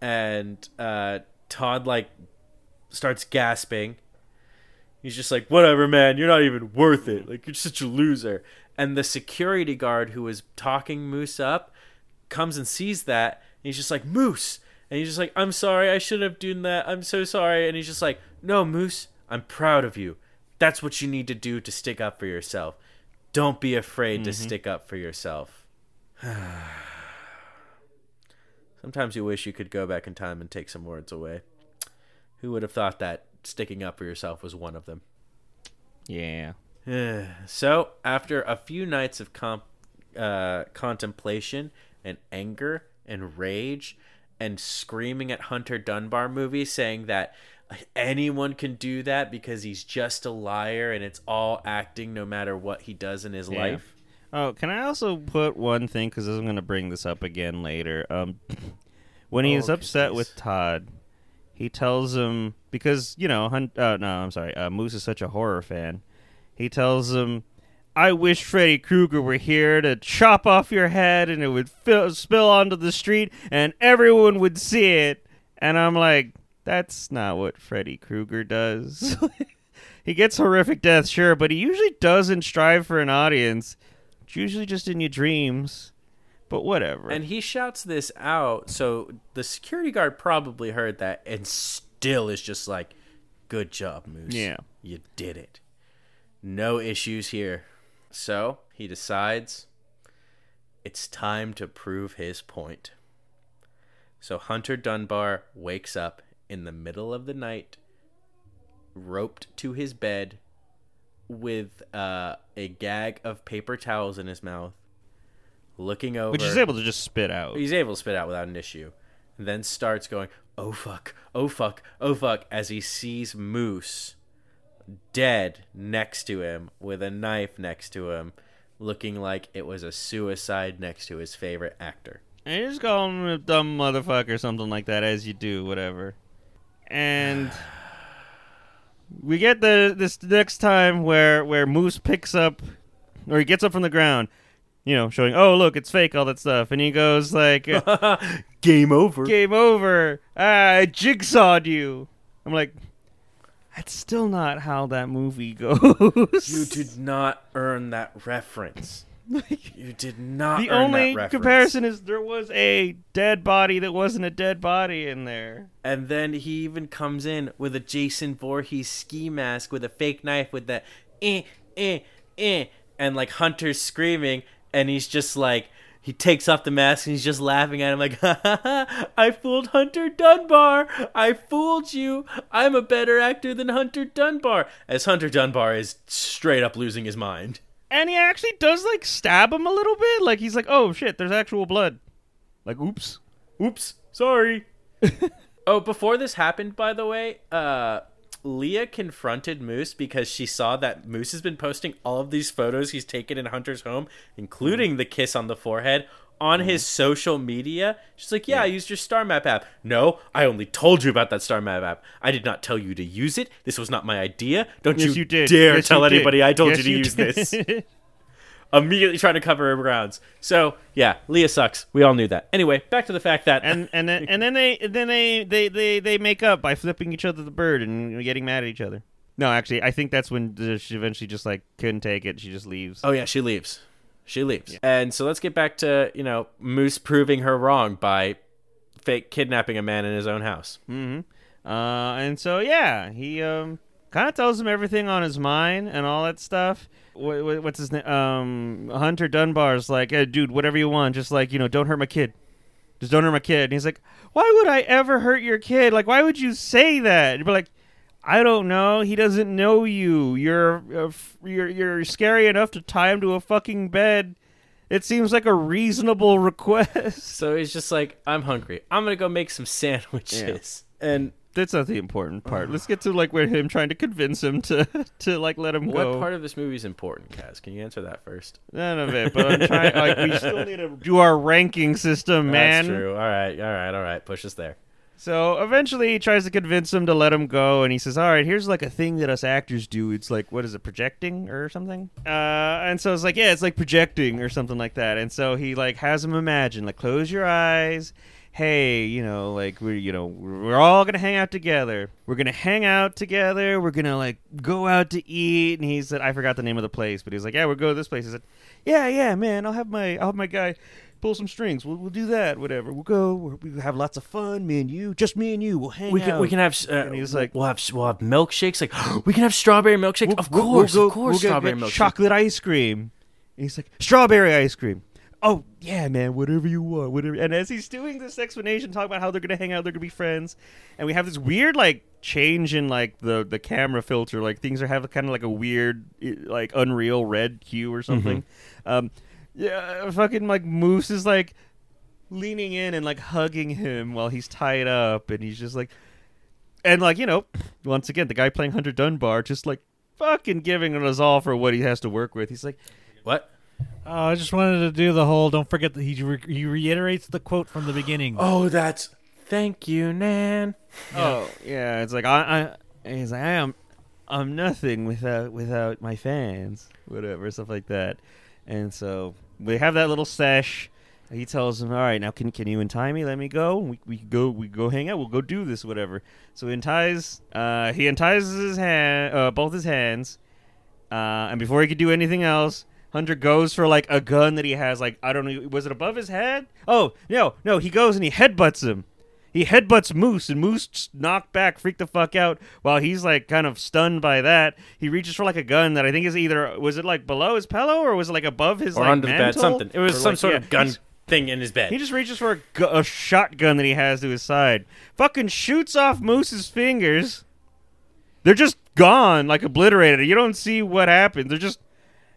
and uh Todd like starts gasping He's just like, whatever, man. You're not even worth it. Like, you're such a loser. And the security guard who was talking Moose up comes and sees that. He's just like, Moose. And he's just like, I'm sorry. I shouldn't have done that. I'm so sorry. And he's just like, no, Moose. I'm proud of you. That's what you need to do to stick up for yourself. Don't be afraid to stick up for yourself. Sometimes you wish you could go back in time and take some words away. Who would have thought that sticking up for yourself was one of them? Yeah. so, after a few nights of comp- uh, contemplation and anger and rage and screaming at Hunter Dunbar movie, saying that anyone can do that because he's just a liar and it's all acting no matter what he does in his Yeah. life. Oh, can I also put one thing because I'm going to bring this up again later. Um, when he Oh, is upset goodness. with Todd, he tells him because you know, Hun- uh, no, I'm sorry, uh, Moose is such a horror fan. He tells him, "I wish Freddy Krueger were here to chop off your head and it would fill, spill onto the street and everyone would see it." And I'm like, "That's not what Freddy Krueger does." he gets horrific death, sure, but he usually doesn't strive for an audience. It's usually just in your dreams. But whatever. And he shouts this out, so the security guard probably heard that and still is just like, Good job, Moose. Yeah. You did it. No issues here. So he decides it's time to prove his point. So Hunter Dunbar wakes up in the middle of the night, roped to his bed with uh, a gag of paper towels in his mouth, looking over. which he's able to just spit out. He's able to spit out without an issue. And then starts going, oh fuck, oh fuck, oh fuck, as he sees Moose dead next to him with a knife next to him, looking like it was a suicide next to his favorite actor. And you just call him a dumb motherfucker or something like that, as you do, whatever. And we get the this next time where where Moose picks up, or he gets up from the ground, you know, showing, oh look, it's fake, all that stuff, and he goes like, Game over. "Game over! Ah, I jigsawed you." I'm like, That's still not how that movie goes. You did not earn that reference. You did not. the earn only that reference. comparison is there was a dead body that wasn't a dead body in there. And then he even comes in with a Jason Voorhees ski mask with a fake knife with the eh eh eh and like Hunter's screaming and he's just like he takes off the mask and he's just laughing at him like ha ha ha I fooled Hunter Dunbar. I fooled you. I'm a better actor than Hunter Dunbar. As Hunter Dunbar is straight up losing his mind. And he actually does like stab him a little bit. Like he's like, "Oh shit, there's actual blood." Like, oops. Oops, sorry. oh, before this happened, by the way, uh, Leah confronted Moose because she saw that Moose has been posting all of these photos he's taken in Hunter's home, including the kiss on the forehead, on his mm-hmm. social media. She's like, yeah, I used your Star Map app. No, I only told you about that Star Map app. I did not tell you to use it. This was not my idea. Don't Yes, you, you did. dare Yes, tell you did. anybody I told Yes, you to you use did. this. Immediately trying to cover her grounds. So, yeah, Leah sucks. We all knew that. Anyway, back to the fact that and and then and then they then they, they they they make up by flipping each other the bird and getting mad at each other. No, actually, I think that's when she eventually just like couldn't take it. She just leaves. Oh yeah, she leaves. She leaves. And so let's get back to, you know, Moose proving her wrong by fake kidnapping a man in his own house. hmm Uh, and so yeah, he um kind of tells him everything on his mind and all that stuff. What, what, what's his name? Um, Hunter Dunbar's like, hey, dude, whatever you want, just like you know, don't hurt my kid. Just don't hurt my kid. And he's like, why would I ever hurt your kid? Like, why would you say that? And you're like, I don't know. He doesn't know you. You're uh, you're you're scary enough to tie him to a fucking bed. It seems like a reasonable request. So he's just like, I'm hungry. I'm going to go make some sandwiches. And That's not the important part. Let's get to like where him trying to convince him to to like let him what go. What part of this movie is important, Kaz? Can you answer that first? None of it, but I'm trying. Like we still need to do our ranking system, man. That's true. All right, all right, all right. Push us there. So eventually, he tries to convince him to let him go, and he says, "All right, here's like a thing that us actors do. It's like what is it, projecting or something?" Uh, and so it's like, yeah, it's like projecting or something like that. And so he like has him imagine, like, close your eyes. Hey, you know, like we're you know we're all gonna hang out together. We're gonna hang out together. We're gonna like go out to eat. And he said, I forgot the name of the place, but he was like, yeah, we'll go to this place. He said, yeah, yeah, man, I'll have my I'll have my guy pull some strings. We'll, we'll do that. Whatever. We'll go. We'll, we'll have lots of fun. Me and you, just me and you. We'll hang We can out. we can have uh, And he was like- we'll have we'll have milkshakes like we can have strawberry milkshakes. We'll- of course, we'll go- of course, we'll strawberry milkshake. chocolate ice cream. And he's like, strawberry ice cream. Oh yeah, man, whatever you want, whatever. And as he's doing this explanation, talking about how they're gonna hang out, they're gonna be friends, and we have this weird like change in like the the camera filter, like things are having kind of like a weird like unreal red hue or something. Um, yeah, fucking like Moose is like leaning in and like hugging him while he's tied up, and he's just like, and like you know, once again, the guy playing Hunter Dunbar just like fucking giving it us all for what he has to work with. He's like, What? Oh, I just wanted to do the whole. Don't forget that he re- he reiterates the quote from the beginning. Oh, that's thank you, Nan. oh yeah, it's like I, I he's like I am, I'm nothing without without my fans, whatever stuff like that. And so we have that little sesh. He tells him, "All right, now can can you untie me? Let me go. We we go we go hang out. We'll go do this, whatever." So he unties. Uh, he unties his hand, uh, both his hands, uh, and before he could do anything else, Hunter goes for like a gun that he has. Like I don't know, was it above his head? Oh no, no. He goes and he headbutts him. He headbutts Moose, and Moose knocked back, freaked the fuck out. While he's like kind of stunned by that, he reaches for like a gun that I think is either was it like below his pillow or was it like above his Or like under the bed, something. It was Or, some like, sort yeah, of gun thing in his bed. he just reaches for a, gu- a shotgun that he has to his side. Fucking shoots off Moose's fingers. They're just gone, like obliterated. You don't see what happened. They're just.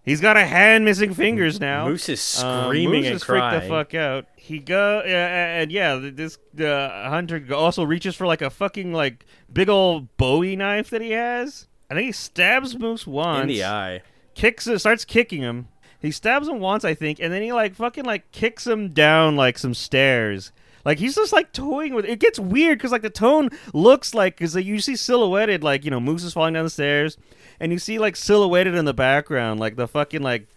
He's got a hand missing fingers now. Moose is Um, screaming Moose and is freaked crying. the fuck out. He go uh, and yeah, this uh, hunter also reaches for like a fucking like big old Bowie knife that he has. I think he stabs Moose once in the eye. kicks it, starts kicking him. He stabs him once, I think, and then he like fucking like kicks him down like some stairs. Like he's just like toying with it. gets weird because like the tone looks like because like, you see silhouetted like you know Moose is falling down the stairs, and you see like silhouetted in the background like the fucking like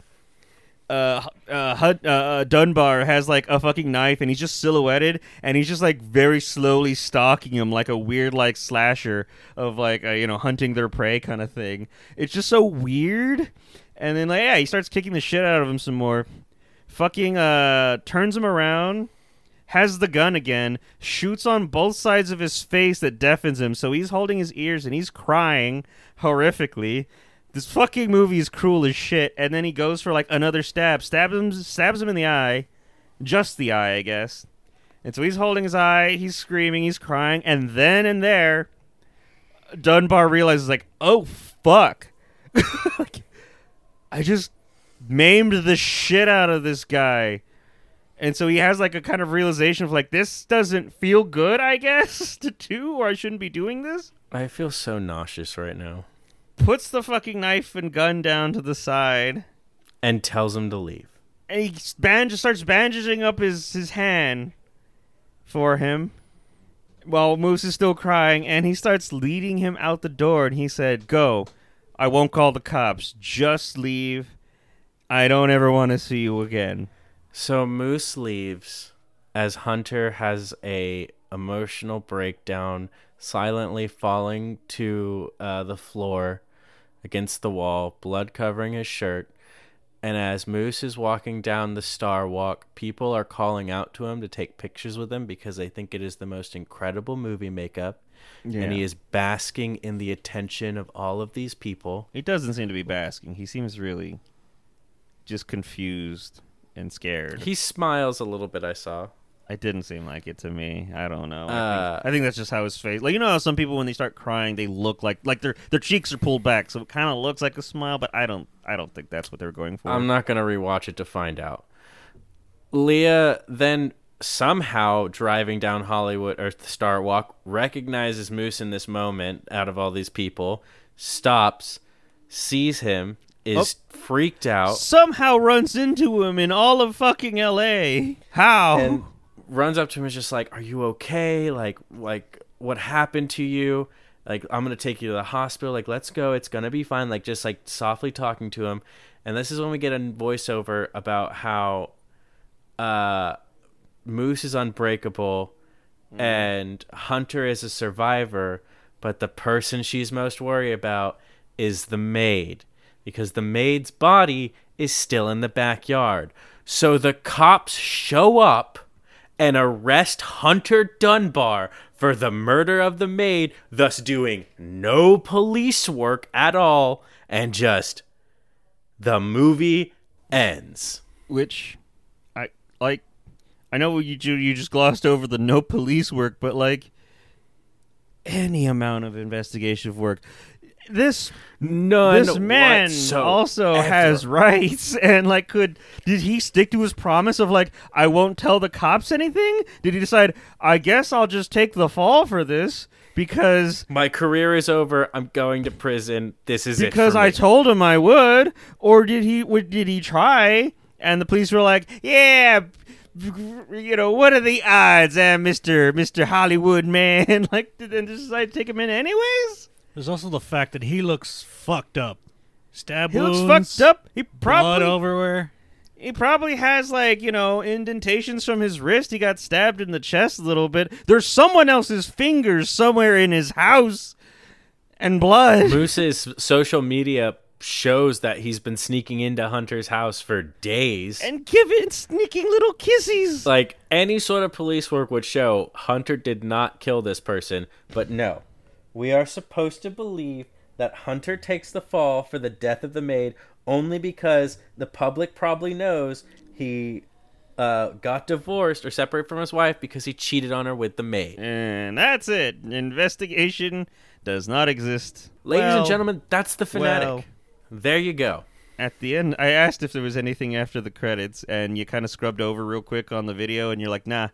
uh, uh, uh, uh, Dunbar has like a fucking knife and he's just silhouetted and he's just like very slowly stalking him like a weird like slasher of like uh, you know hunting their prey kind of thing. It's just so weird. And then like yeah, he starts kicking the shit out of him some more. Fucking uh turns him around, has the gun again, shoots on both sides of his face that deafens him. So he's holding his ears and he's crying horrifically. This fucking movie is cruel as shit. And then he goes for like another stab, stabs him, stabs him in the eye, just the eye, I guess. And so he's holding his eye, he's screaming, he's crying, and then and there, Dunbar realizes like, oh fuck, I just maimed the shit out of this guy. And so he has like a kind of realization of like this doesn't feel good, I guess, to do, or I shouldn't be doing this. I feel so nauseous right now. Puts the fucking knife and gun down to the side, And tells him to leave. and he band- starts bandaging up his his hand for him. While Moose is still crying, and he starts leading him out the door, and he said, "Go, I won't call the cops. Just leave. I don't ever want to see you again." So Moose leaves as Hunter has a emotional breakdown, silently falling to uh, the floor against the wall, blood covering his shirt. And as Moose is walking down the Star Walk, people are calling out to him to take pictures with him because they think it is the most incredible movie makeup. And he is basking in the attention of all of these people. He doesn't seem to be basking. He seems really just confused and scared. He smiles a little bit, I saw. It didn't seem like it to me. I don't know. I, Uh, think, I think that's just how his face. Like you know how some people when they start crying, they look like like their their cheeks are pulled back, so it kind of looks like a smile. But I don't. I don't think that's what they're going for. I'm not going to rewatch it to find out. Leah then somehow driving down Hollywood or the Star Walk recognizes Moose in this moment out of all these people, stops, sees him, is freaked out, Somehow runs into him in all of fucking L.A. How? and runs up to him and is just like, "Are you okay? Like like what happened to you?" Like I'm gonna take you to the hospital. Like let's go. It's gonna be fine. Like just like softly talking to him, and this is when we get a voiceover about how uh, Moose is unbreakable, and Hunter is a survivor, but the person she's most worried about is the maid because the maid's body is still in the backyard. So the cops show up and arrest Hunter Dunbar for the murder of the maid, thus doing no police work at all, and just the movie ends. which I like. I know you you just glossed over the no police work, but like any amount of investigative work, this None this man also has rights and like could did he stick to his promise of like I won't tell the cops anything? Did he decide I guess I'll just take the fall for this because My career is over. I'm going to prison. This is because I told him I would or did he would did he try and the police were like, "Yeah, you know, what are the odds, eh, Mr. Mr. Hollywood man?" like did they decide to take him in anyways? There's also the fact that he looks fucked up. Stab He wounds, looks fucked up. He blood probably everywhere. He probably has like, you know, indentations from his wrist. He got stabbed in the chest a little bit. There's someone else's fingers somewhere in his house and blood. Moose's social media shows that he's been sneaking into Hunter's house for days. And giving sneaking little kisses. like any sort of police work would show, Hunter did not kill this person. But no, we are supposed to believe that Hunter takes the fall for the death of the maid only because the public probably knows he uh, got divorced or separated from his wife because he cheated on her with the maid. And that's it. Investigation does not exist. Ladies Well, and gentlemen, that's the fanatic. well. there you go. At the end, I asked if there was anything after the credits, and you kind of scrubbed over real quick on the video, and you're like, nah.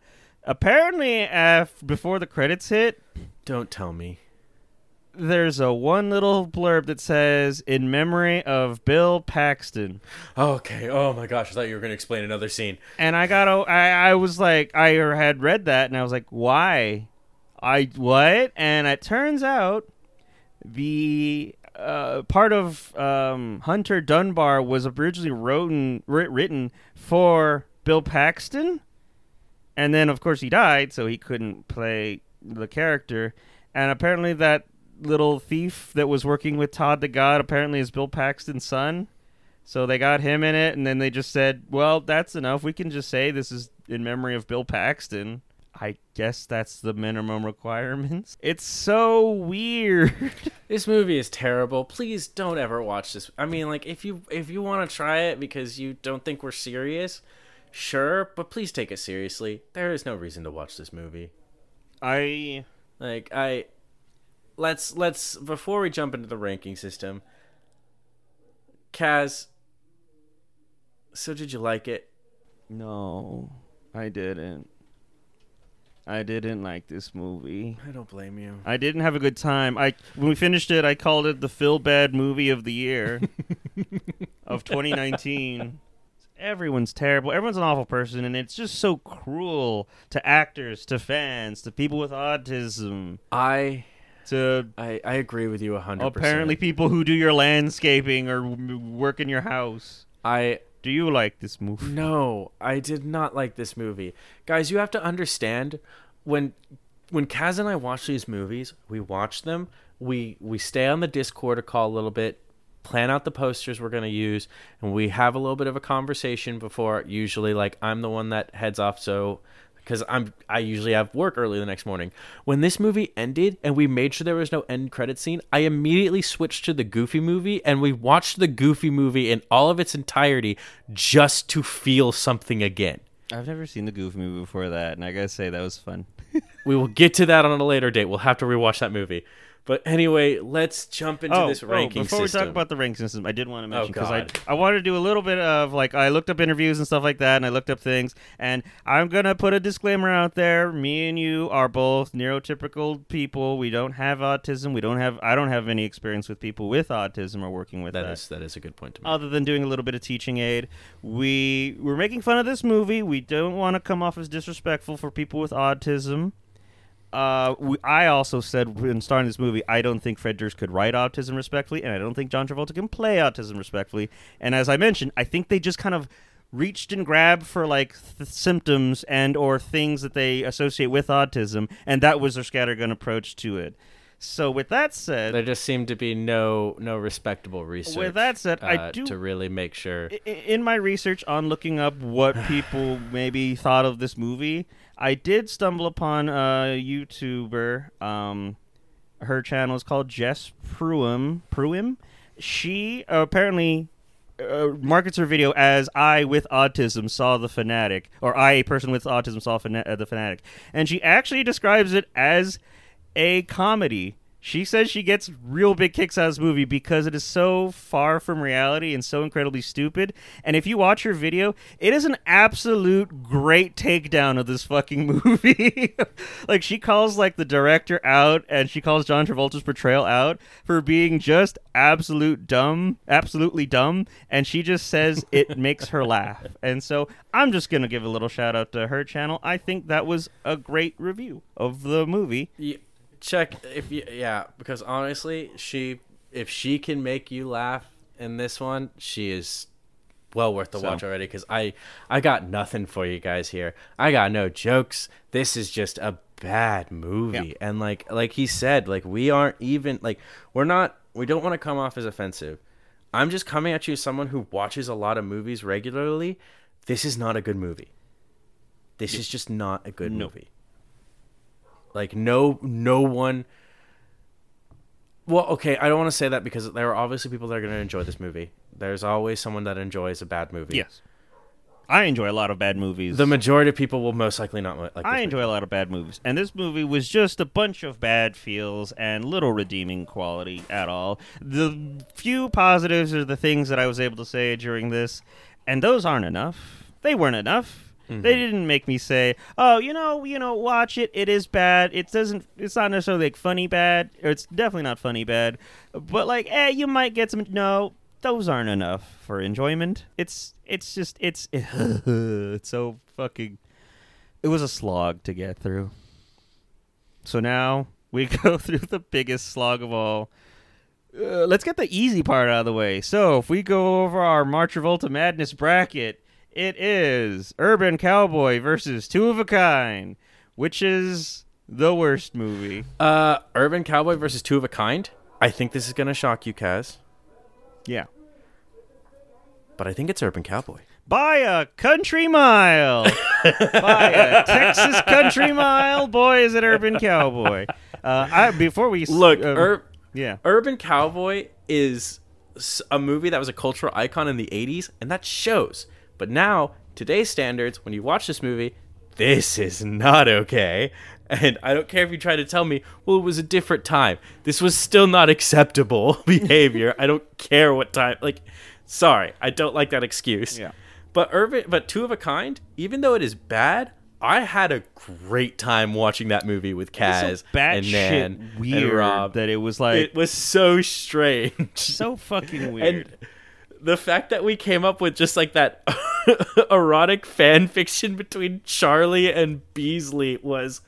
Apparently, af- before the credits hit, Don't tell me. There's a one little blurb that says, in memory of Bill Paxton. Okay. Oh my gosh, I thought you were going to explain another scene. And I got, a- I, I was like, I had read that, and I was like, why? I what? And it turns out the uh, part of um, Hunter Dunbar was originally written, writ- written for Bill Paxton, and then of course he died, so he couldn't play the character. And apparently, that little thief that was working with Todd the God apparently is Bill Paxton's son. So they got him in it, and then they just said, "Well, that's enough. We can just say this is in memory of Bill Paxton." I guess that's the minimum requirements. It's so weird. This movie is terrible. Please don't ever watch this. I mean, like if you if you want to try it because you don't think we're serious, sure, but please take it seriously. There is no reason to watch this movie. I Like I let's let's before we jump into the ranking system. Kaz so did you like it? no, I didn't. I didn't like this movie. I don't blame you. I didn't have a good time. I when we finished it, I called it the Phil Bad movie of the year of 2019. Everyone's terrible. Everyone's an awful person, and it's just so cruel to actors, to fans, to people with autism, I to I, I agree with you 100%. apparently people who do your landscaping or work in your house. I Do you like this movie? No, I did not like this movie. Guys, you have to understand when when Kaz and I watch these movies, we watch them, we we stay on the Discord a call a little bit, plan out the posters we're going to use, and we have a little bit of a conversation before usually like I'm the one that heads off so because I'm I usually have work early the next morning. When this movie ended and we made sure there was no end credit scene, I immediately switched to the Goofy movie and we watched the Goofy movie in all of its entirety just to feel something again. I've never seen the Goofy movie before that, and I gotta say that was fun. We will get to that on a later date. We'll have to rewatch that movie. But anyway, let's jump into oh, this oh, ranking before system. we talk about the ranking system, I did want to oh, mention because I I wanted to do a little bit of like I looked up interviews and stuff like that, and I looked up things, and I'm gonna put a disclaimer out there. Me and you are both neurotypical people. We don't have autism. We don't have I don't have any experience with people with autism or working with that. that is that is a good point to make. other than doing a little bit of teaching aid. We we're making fun of this movie. We don't want to come off as disrespectful for people with autism. Uh, we, I also said when starting this movie, I don't think Fred Durst could write autism respectfully, and I don't think John Travolta can play autism respectfully. And as I mentioned, I think they just kind of reached and grabbed for like th- symptoms and or things that they associate with autism, and that was their scattergun approach to it. So with that said, there just seemed to be no no respectable research. With that said, I uh, do- to really make sure. I- in my research on looking up what people maybe thought of this movie, I did stumble upon a YouTuber. Um, her channel is called Jess Pruim. Pruim. She apparently uh, markets her video as "I with autism saw the fanatic" or "I, a person with autism, saw fana- uh, the fanatic," and she actually describes it as a comedy. She says she gets real big kicks out of this movie because it is so far from reality and so incredibly stupid. And if you watch her video, it is an absolute great takedown of this fucking movie. like she calls like the director out and she calls John Travolta's portrayal out for being just absolute dumb, absolutely dumb, and she just says it makes her laugh. And so I'm just going to give a little shout out to her channel. I think that was a great review of the movie. Y- check if you yeah because honestly she if she can make you laugh in this one she is well worth the So- watch already because i i got nothing for you guys here. I got no jokes. This is just a bad movie. Yeah. and like like he said like we aren't even like we're not we don't want to come off as offensive. I'm just coming at you as someone who watches a lot of movies regularly. This is not a good movie. This is just not a good No. movie like no no one well, okay, I don't want to say that because there are obviously people that are going to enjoy this movie. There's always someone that enjoys a bad movie. Yes. I enjoy a lot of bad movies. The majority of people will most likely not like this I movie. enjoy a lot of bad movies, and this movie was just a bunch of bad feels and little redeeming quality at all. The few positives are the things that I was able to say during this, and those aren't enough. They weren't enough. They didn't make me say, "Oh, you know, you know, watch it. It is bad. It doesn't. It's not necessarily like funny bad, or it's definitely not funny bad. But like, eh, you might get some. No, those aren't enough for enjoyment. It's it's just it's it's so fucking. It was a slog to get through. So now we go through the biggest slog of all. uh, let's get the easy part out of the way. So, if we go over our Martravolta Madness bracket, it is Urban Cowboy versus Two of a Kind, which is the worst movie. Uh, Urban Cowboy versus Two of a Kind. I think this is gonna shock you, Kaz, Yeah. but I think it's Urban Cowboy. By a country mile. By a Texas country mile, boy, is it Urban Cowboy. Uh, I, before we s- Look, um, Ur- yeah, Urban Cowboy is s- a movie that was a cultural icon in the 80s, and that shows. But now, today's standards, when you watch this movie, this is not okay. And I don't care if you try to tell me, well, it was a different time. This was still not acceptable behavior. I don't care what time. Like, sorry, I don't like that excuse. Yeah. But Urban, but Two of a Kind, even though it is bad, I had a great time watching that movie with Kaz It's so bad and shit Nan weird and Rob. that it was like it was so strange. so fucking weird. And the fact that we came up with just like that erotic fan fiction between Charlie and Beazley was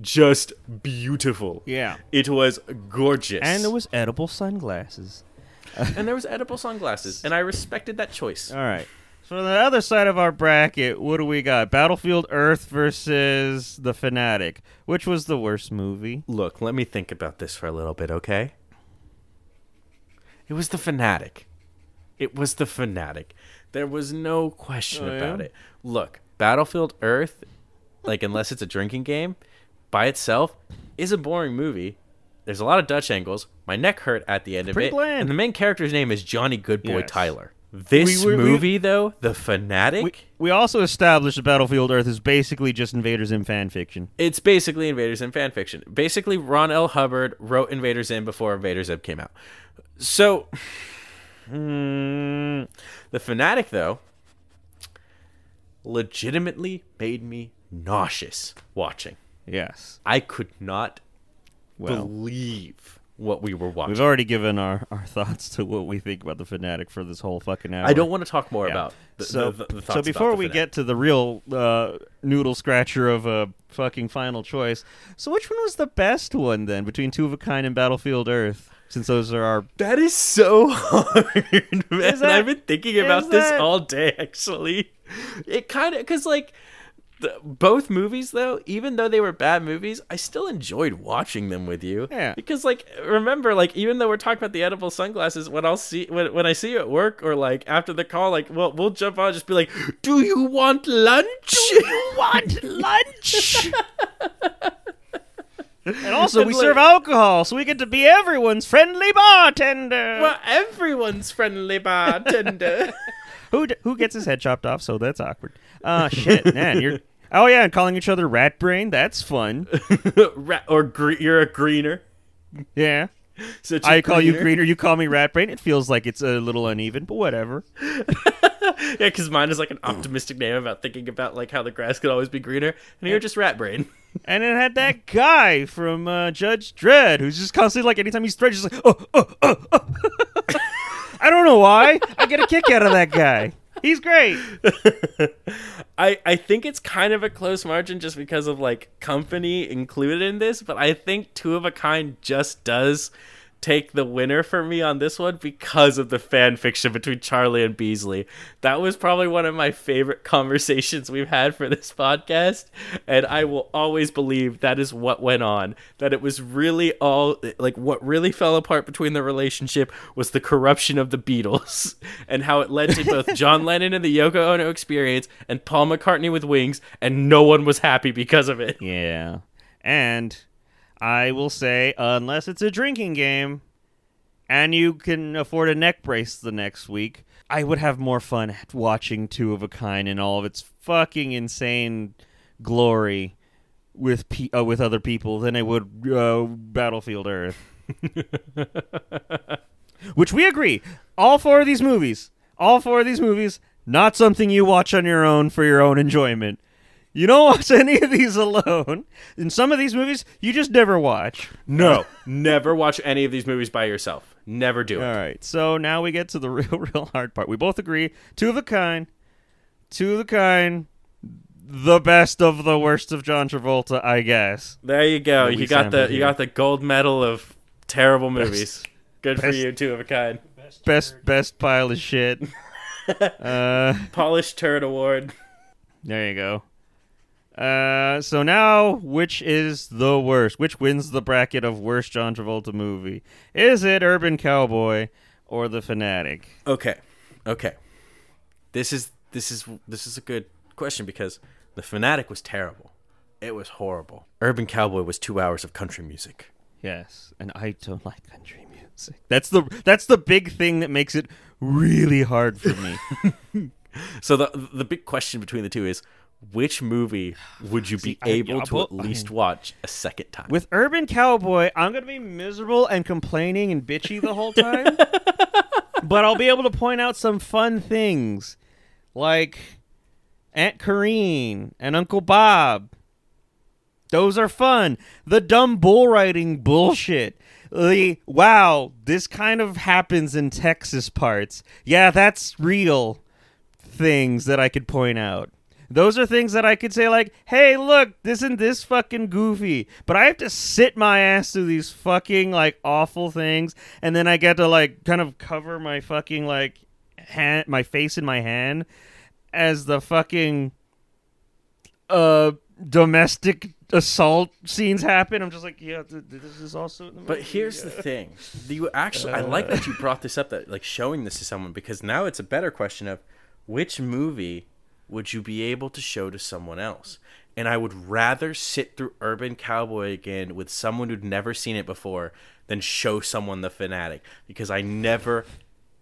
just beautiful. yeah. It was gorgeous. And there was edible sunglasses. and there was edible sunglasses, and I respected that choice. All right. So on the other side of our bracket, what do we got? Battlefield Earth versus The Fanatic. Which was the worst movie? Look, let me think about this for a little bit, okay? It was the fanatic. It was the fanatic. There was no question Oh, yeah? about it. Look, Battlefield Earth, like unless it's a drinking game, by itself is a boring movie. There's a lot of Dutch angles. My neck hurt at the end of it. bland. And the main character's name is Johnny Goodboy Yes. Tyler. This We- we- we- movie, though, The Fanatic, We, we also established that Battlefield Earth is basically just Invader Zim fan fiction. it's basically Invader Zim fan fiction. Basically, Ron L. Hubbard wrote Invader Zim before Invaders Zim came out. So, hmm, the fanatic though legitimately made me nauseous watching. Yes. I could not Well, believe what we were watching. we've already given our, our thoughts to what we think about the Fanatic for this whole fucking hour. I don't want to talk more Yeah. about the, so, the, the, so before we get to the real uh, noodle scratcher of a fucking final choice, so which one was the best one then between Two of a Kind and Battlefield Earth? Since those are our That is so hard, man. That- I've been thinking about this that- all day, actually. It kind of, because, like, the, both movies, though, even though they were bad movies, I still enjoyed watching them with you. Yeah. Because, like, remember, like, even though we're talking about the edible sunglasses, when I'll see, when, when I see you at work or, like, after the call, like, well, we'll jump on and just be like, do you want lunch? Do you want lunch? and also we like- serve alcohol, so we get to be everyone's friendly bartender. well, everyone's friendly bartender. Who d- who gets his head chopped off? So that's awkward. Uh shit, man, you're. Oh yeah, and calling each other rat brain. That's fun. Ra- or gre- you're a greener. Yeah. Such I call you greener. greener. You call me rat brain. It feels like it's a little uneven, but whatever. Yeah, because mine is like an optimistic name about thinking about like how the grass could always be greener, and you're just rat brain. And it had that guy from uh, Judge Dredd who's just constantly like anytime he's threatened, just like oh oh oh. oh. I don't know why. I get a kick out of that guy. He's great. I I think it's kind of a close margin just because of like company included in this, but I think Two of a Kind just does take the winner for me on this one because of the fan fiction between Charlie and Beazley. That was probably one of my favorite conversations we've had for this podcast, and I will always believe that is what went on. That it was really all like what really fell apart between the relationship was the corruption of the Beatles and how it led to both John Lennon and the Yoko Ono experience and Paul McCartney with Wings, and no one was happy because of it. Yeah. And I will say, unless it's a drinking game and you can afford a neck brace the next week, I would have more fun watching Two of a Kind in all of its fucking insane glory with pe- uh, with other people than I would uh, Battlefield Earth. Which we agree. All four of these movies, all four of these movies, not something you watch on your own for your own enjoyment. You don't watch any of these alone. In some of these movies, you just never watch. No, never watch any of these movies by yourself. Never do it. All right, so now we get to the real, real hard part. We both agree. Two of a kind. Two of a kind. The best of the worst of John Travolta, I guess. There you go. You got the you got the gold medal of terrible movies. Good for you, two of a kind. Best best pile of shit. uh, Polished turd award. there you go. Uh, so now, which is the worst? Which wins the bracket of worst John Travolta movie? Is it Urban Cowboy or The Fanatic? Okay, okay. This is this is this is a good question because the fanatic was terrible. It was horrible. Urban Cowboy was two hours of country music. Yes, and I don't like country music. That's the that's the big thing that makes it really hard for me. So the the big question between the two is which movie would you be See, I- able yeah, to at least watch a second time? With Urban Cowboy, I'm gonna be miserable and complaining and bitchy the whole time. but I'll be able to point out some fun things, like Aunt Corrine and Uncle Bob. Those are fun. The dumb bull riding bullshit. The wow, this kind of happens in Texas parts. Yeah, that's real things that I could point out. Those are things that I could say like, "Hey, look, isn't this fucking goofy?" But I have to sit my ass through these fucking like awful things, and then I get to like kind of cover my fucking like hand, my face in my hand, as the fucking uh domestic assault scenes happen. I'm just like, yeah, th- th- this is also. But here's the thing: Do you actually, I like that you brought this up, that like showing this to someone, because now it's a better question of which movie would you be able to show to someone else? And I would rather sit through Urban Cowboy again with someone who'd never seen it before than show someone the fanatic, because I never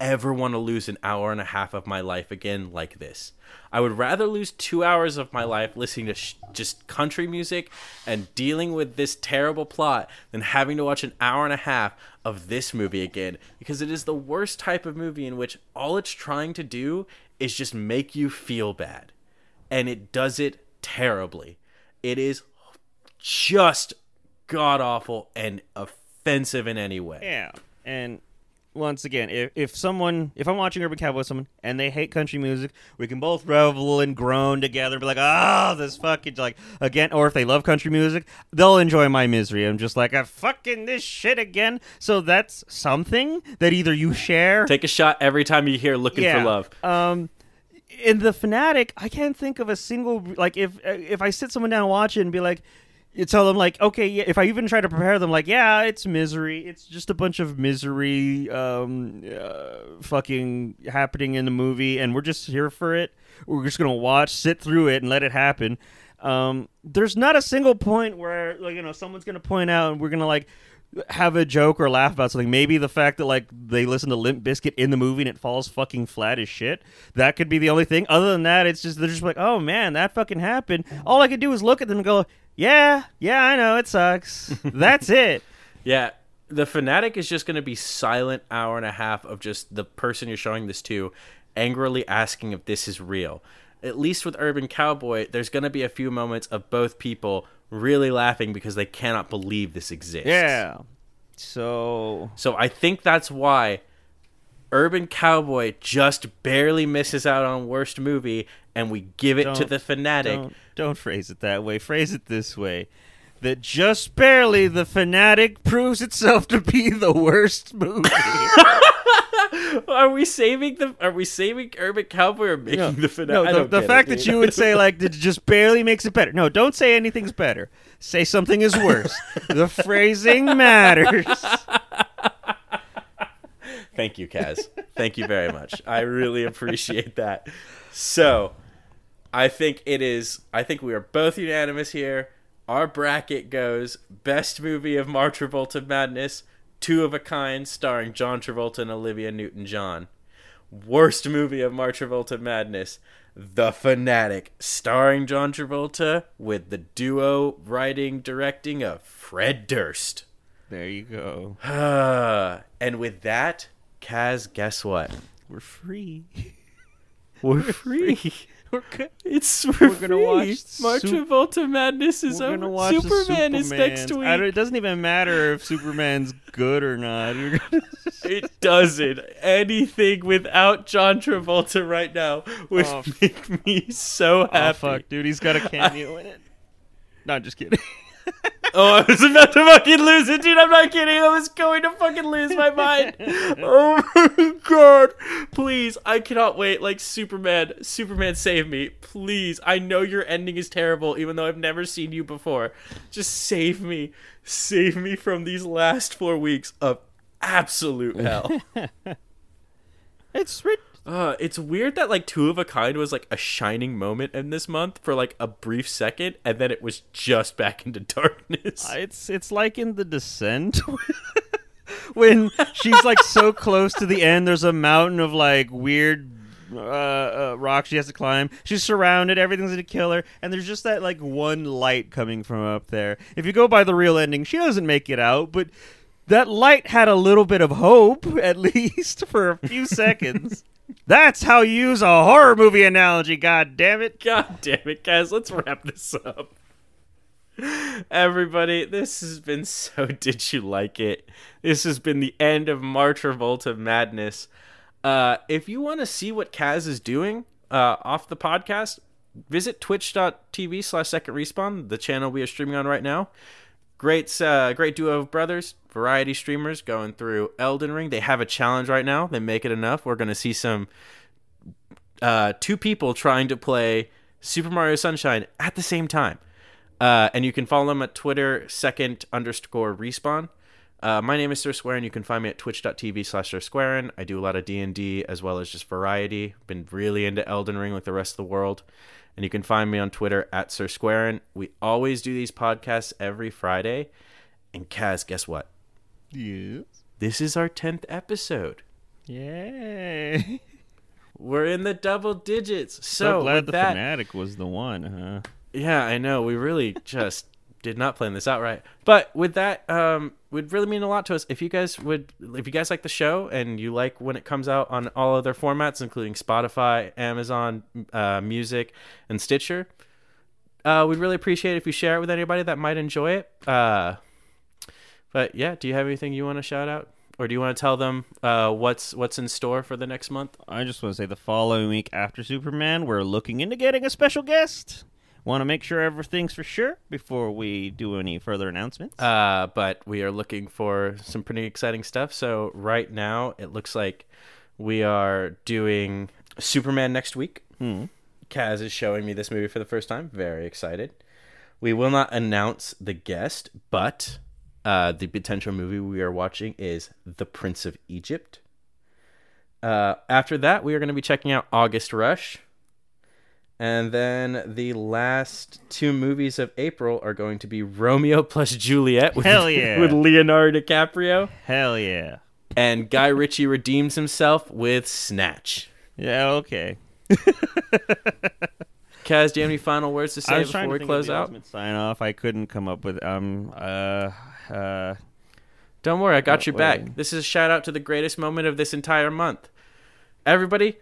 ever want to lose an hour and a half of my life again like this. I would rather lose two hours of my life listening to sh- just country music and dealing with this terrible plot than having to watch an hour and a half of this movie again because it is the worst type of movie in which all it's trying to do is just make you feel bad. And it does it terribly. It is just god awful and offensive in any way. Yeah, and once again, if, if someone, if I'm watching Urban Cowboy with someone and they hate country music, we can both revel and groan together and be like, oh, this fucking, like, again, or if they love country music, they'll enjoy my misery. I'm just like, I fucking this shit again. So that's something that either you share. Take a shot every time you hear "Looking for Love." Um, in the fanatic, I can't think of a single like if if I sit someone down and watch it and be like, you tell them like, okay, yeah. If I even try to prepare them, like, yeah, it's misery. It's just a bunch of misery, um, uh, fucking happening in the movie, and we're just here for it. We're just gonna watch, sit through it, and let it happen. Um, there's not a single point where like you know someone's gonna point out and we're gonna like have a joke or laugh about something. Maybe the fact that like they listen to Limp Bizkit in the movie and it falls fucking flat as shit. That could be the only thing. Other than that, it's just they're just like, oh man, that fucking happened. All I could do is look at them and go, yeah, yeah, I know it sucks. That's it. Yeah, the fanatic is just going to be silent hour and a half of just the person you're showing this to angrily asking if this is real. At least with Urban Cowboy, there's going to be a few moments of both people really laughing because they cannot believe this exists. Yeah. So So I think that's why Urban Cowboy just barely misses out on worst movie and we give it to Don't- the fanatic. don't don't phrase it that way. Phrase it this way. That just barely the fanatic proves itself to be the worst movie. Are we saving the are we saving Urban Cowboy or making the fanatic? No, the, the fact it, that you would say like that just barely makes it better. No, don't say anything's better. Say something is worse. the phrasing matters. Thank you, Kaz. Thank you very much. I really appreciate that. So, I think it is. I think we are both unanimous here. Our bracket goes best movie of Martravolta Madness, Two of a Kind, starring John Travolta and Olivia Newton-John. Worst movie of Martravolta Madness, The Fanatic, starring John Travolta with the duo writing directing of Fred Durst. There you go. and with that, Kaz, guess what? We're free. We're free. We're good. It's we're, We're gonna free. watch March Sup- Travolta Madness is We're over. gonna watch the Superman is next week. It doesn't even matter if Superman's good or not. It doesn't. Anything without John Travolta right now would Oh, make me so oh happy. fuck, dude, he's got a cameo in it. No, I'm just kidding. Oh, I was about to fucking lose it, dude. I'm not kidding. I was going to fucking lose my mind. Oh my god. Please, I cannot wait. Like, Superman, Superman, save me. Please. I know your ending is terrible, even though I've never seen you before. Just save me. Save me from these last four weeks of absolute hell. It's rid- Uh, it's weird that like Two of a Kind was like a shining moment in this month for like a brief second, and then it was just back into darkness. it's it's like in the descent when she's like so close to the end there's a mountain of like weird uh, uh, rock she has to climb. She's surrounded everything's gonna kill her and there's just that like one light coming from up there. If you go by the real ending she doesn't make it out but that light had a little bit of hope at least for a few seconds that's how you use a horror movie analogy god damn it God damn it, guys! Let's wrap this up. Everybody, this has been so. Did you like it? This has been the end of Martravolta Madness. Uh, if you want to see what Kaz is doing uh, off the podcast, visit twitch.tv slash second respawn, the channel we are streaming on right now. Great, uh, great duo of brothers, variety streamers going through Elden Ring. They have a challenge right now. They make it enough. We're going to see some uh, two people trying to play Super Mario Sunshine at the same time. Uh, and you can follow them at Twitter, second underscore respawn. Uh, my name is Sir Square, and you can find me at twitch.tv slash Sir Squaren. I do a lot of D&D as well as just variety. Been really into Elden Ring like the rest of the world. And you can find me on Twitter at Sir Squaren. We always do these podcasts every Friday. And Kaz, guess what? yes This is our 10th episode. yay We're in the double digits. So, so glad the that, fanatic was the one huh Yeah, I know. We really just did not plan this out right. But with that, um, would really mean a lot to us if you guys would, if you guys like the show and you like when it comes out on all other formats, including Spotify, Amazon uh, Music, and Stitcher. Uh, we'd really appreciate if you share it with anybody that might enjoy it. Uh, but yeah, do you have anything you want to shout out, or do you want to tell them uh, what's what's in store for the next month? I just want to say the following week after Superman, we're looking into getting a special guest. Want to make sure everything's for sure before we do any further announcements. Uh, but we are looking for some pretty exciting stuff. So right now, it looks like we are doing Superman next week. Hmm. Kaz is showing me this movie for the first time. Very excited. We will not announce the guest, but uh, the potential movie we are watching is The Prince of Egypt. Uh, after that, we are going to be checking out August Rush. And then the last two movies of April are going to be Romeo plus Juliet with, Hell yeah. with Leonardo DiCaprio. Hell yeah. And Guy Ritchie redeems himself with Snatch. Yeah, okay. Kaz, do you have any final words to say before to we close out? sign off. I couldn't come up with um uh uh Don't worry, I got Oh, your back. This is a shout out to the greatest moment of this entire month. Everybody,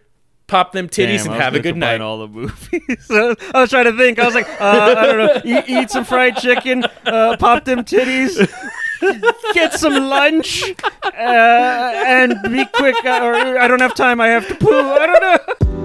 pop them titties damn, and have a good night. All the movies. I was trying to think. I was like, uh, I don't know. Eat, eat some fried chicken. Uh, pop them titties. Get some lunch. Uh, and be quick. Uh, or I don't have time. I have to poo. I don't know.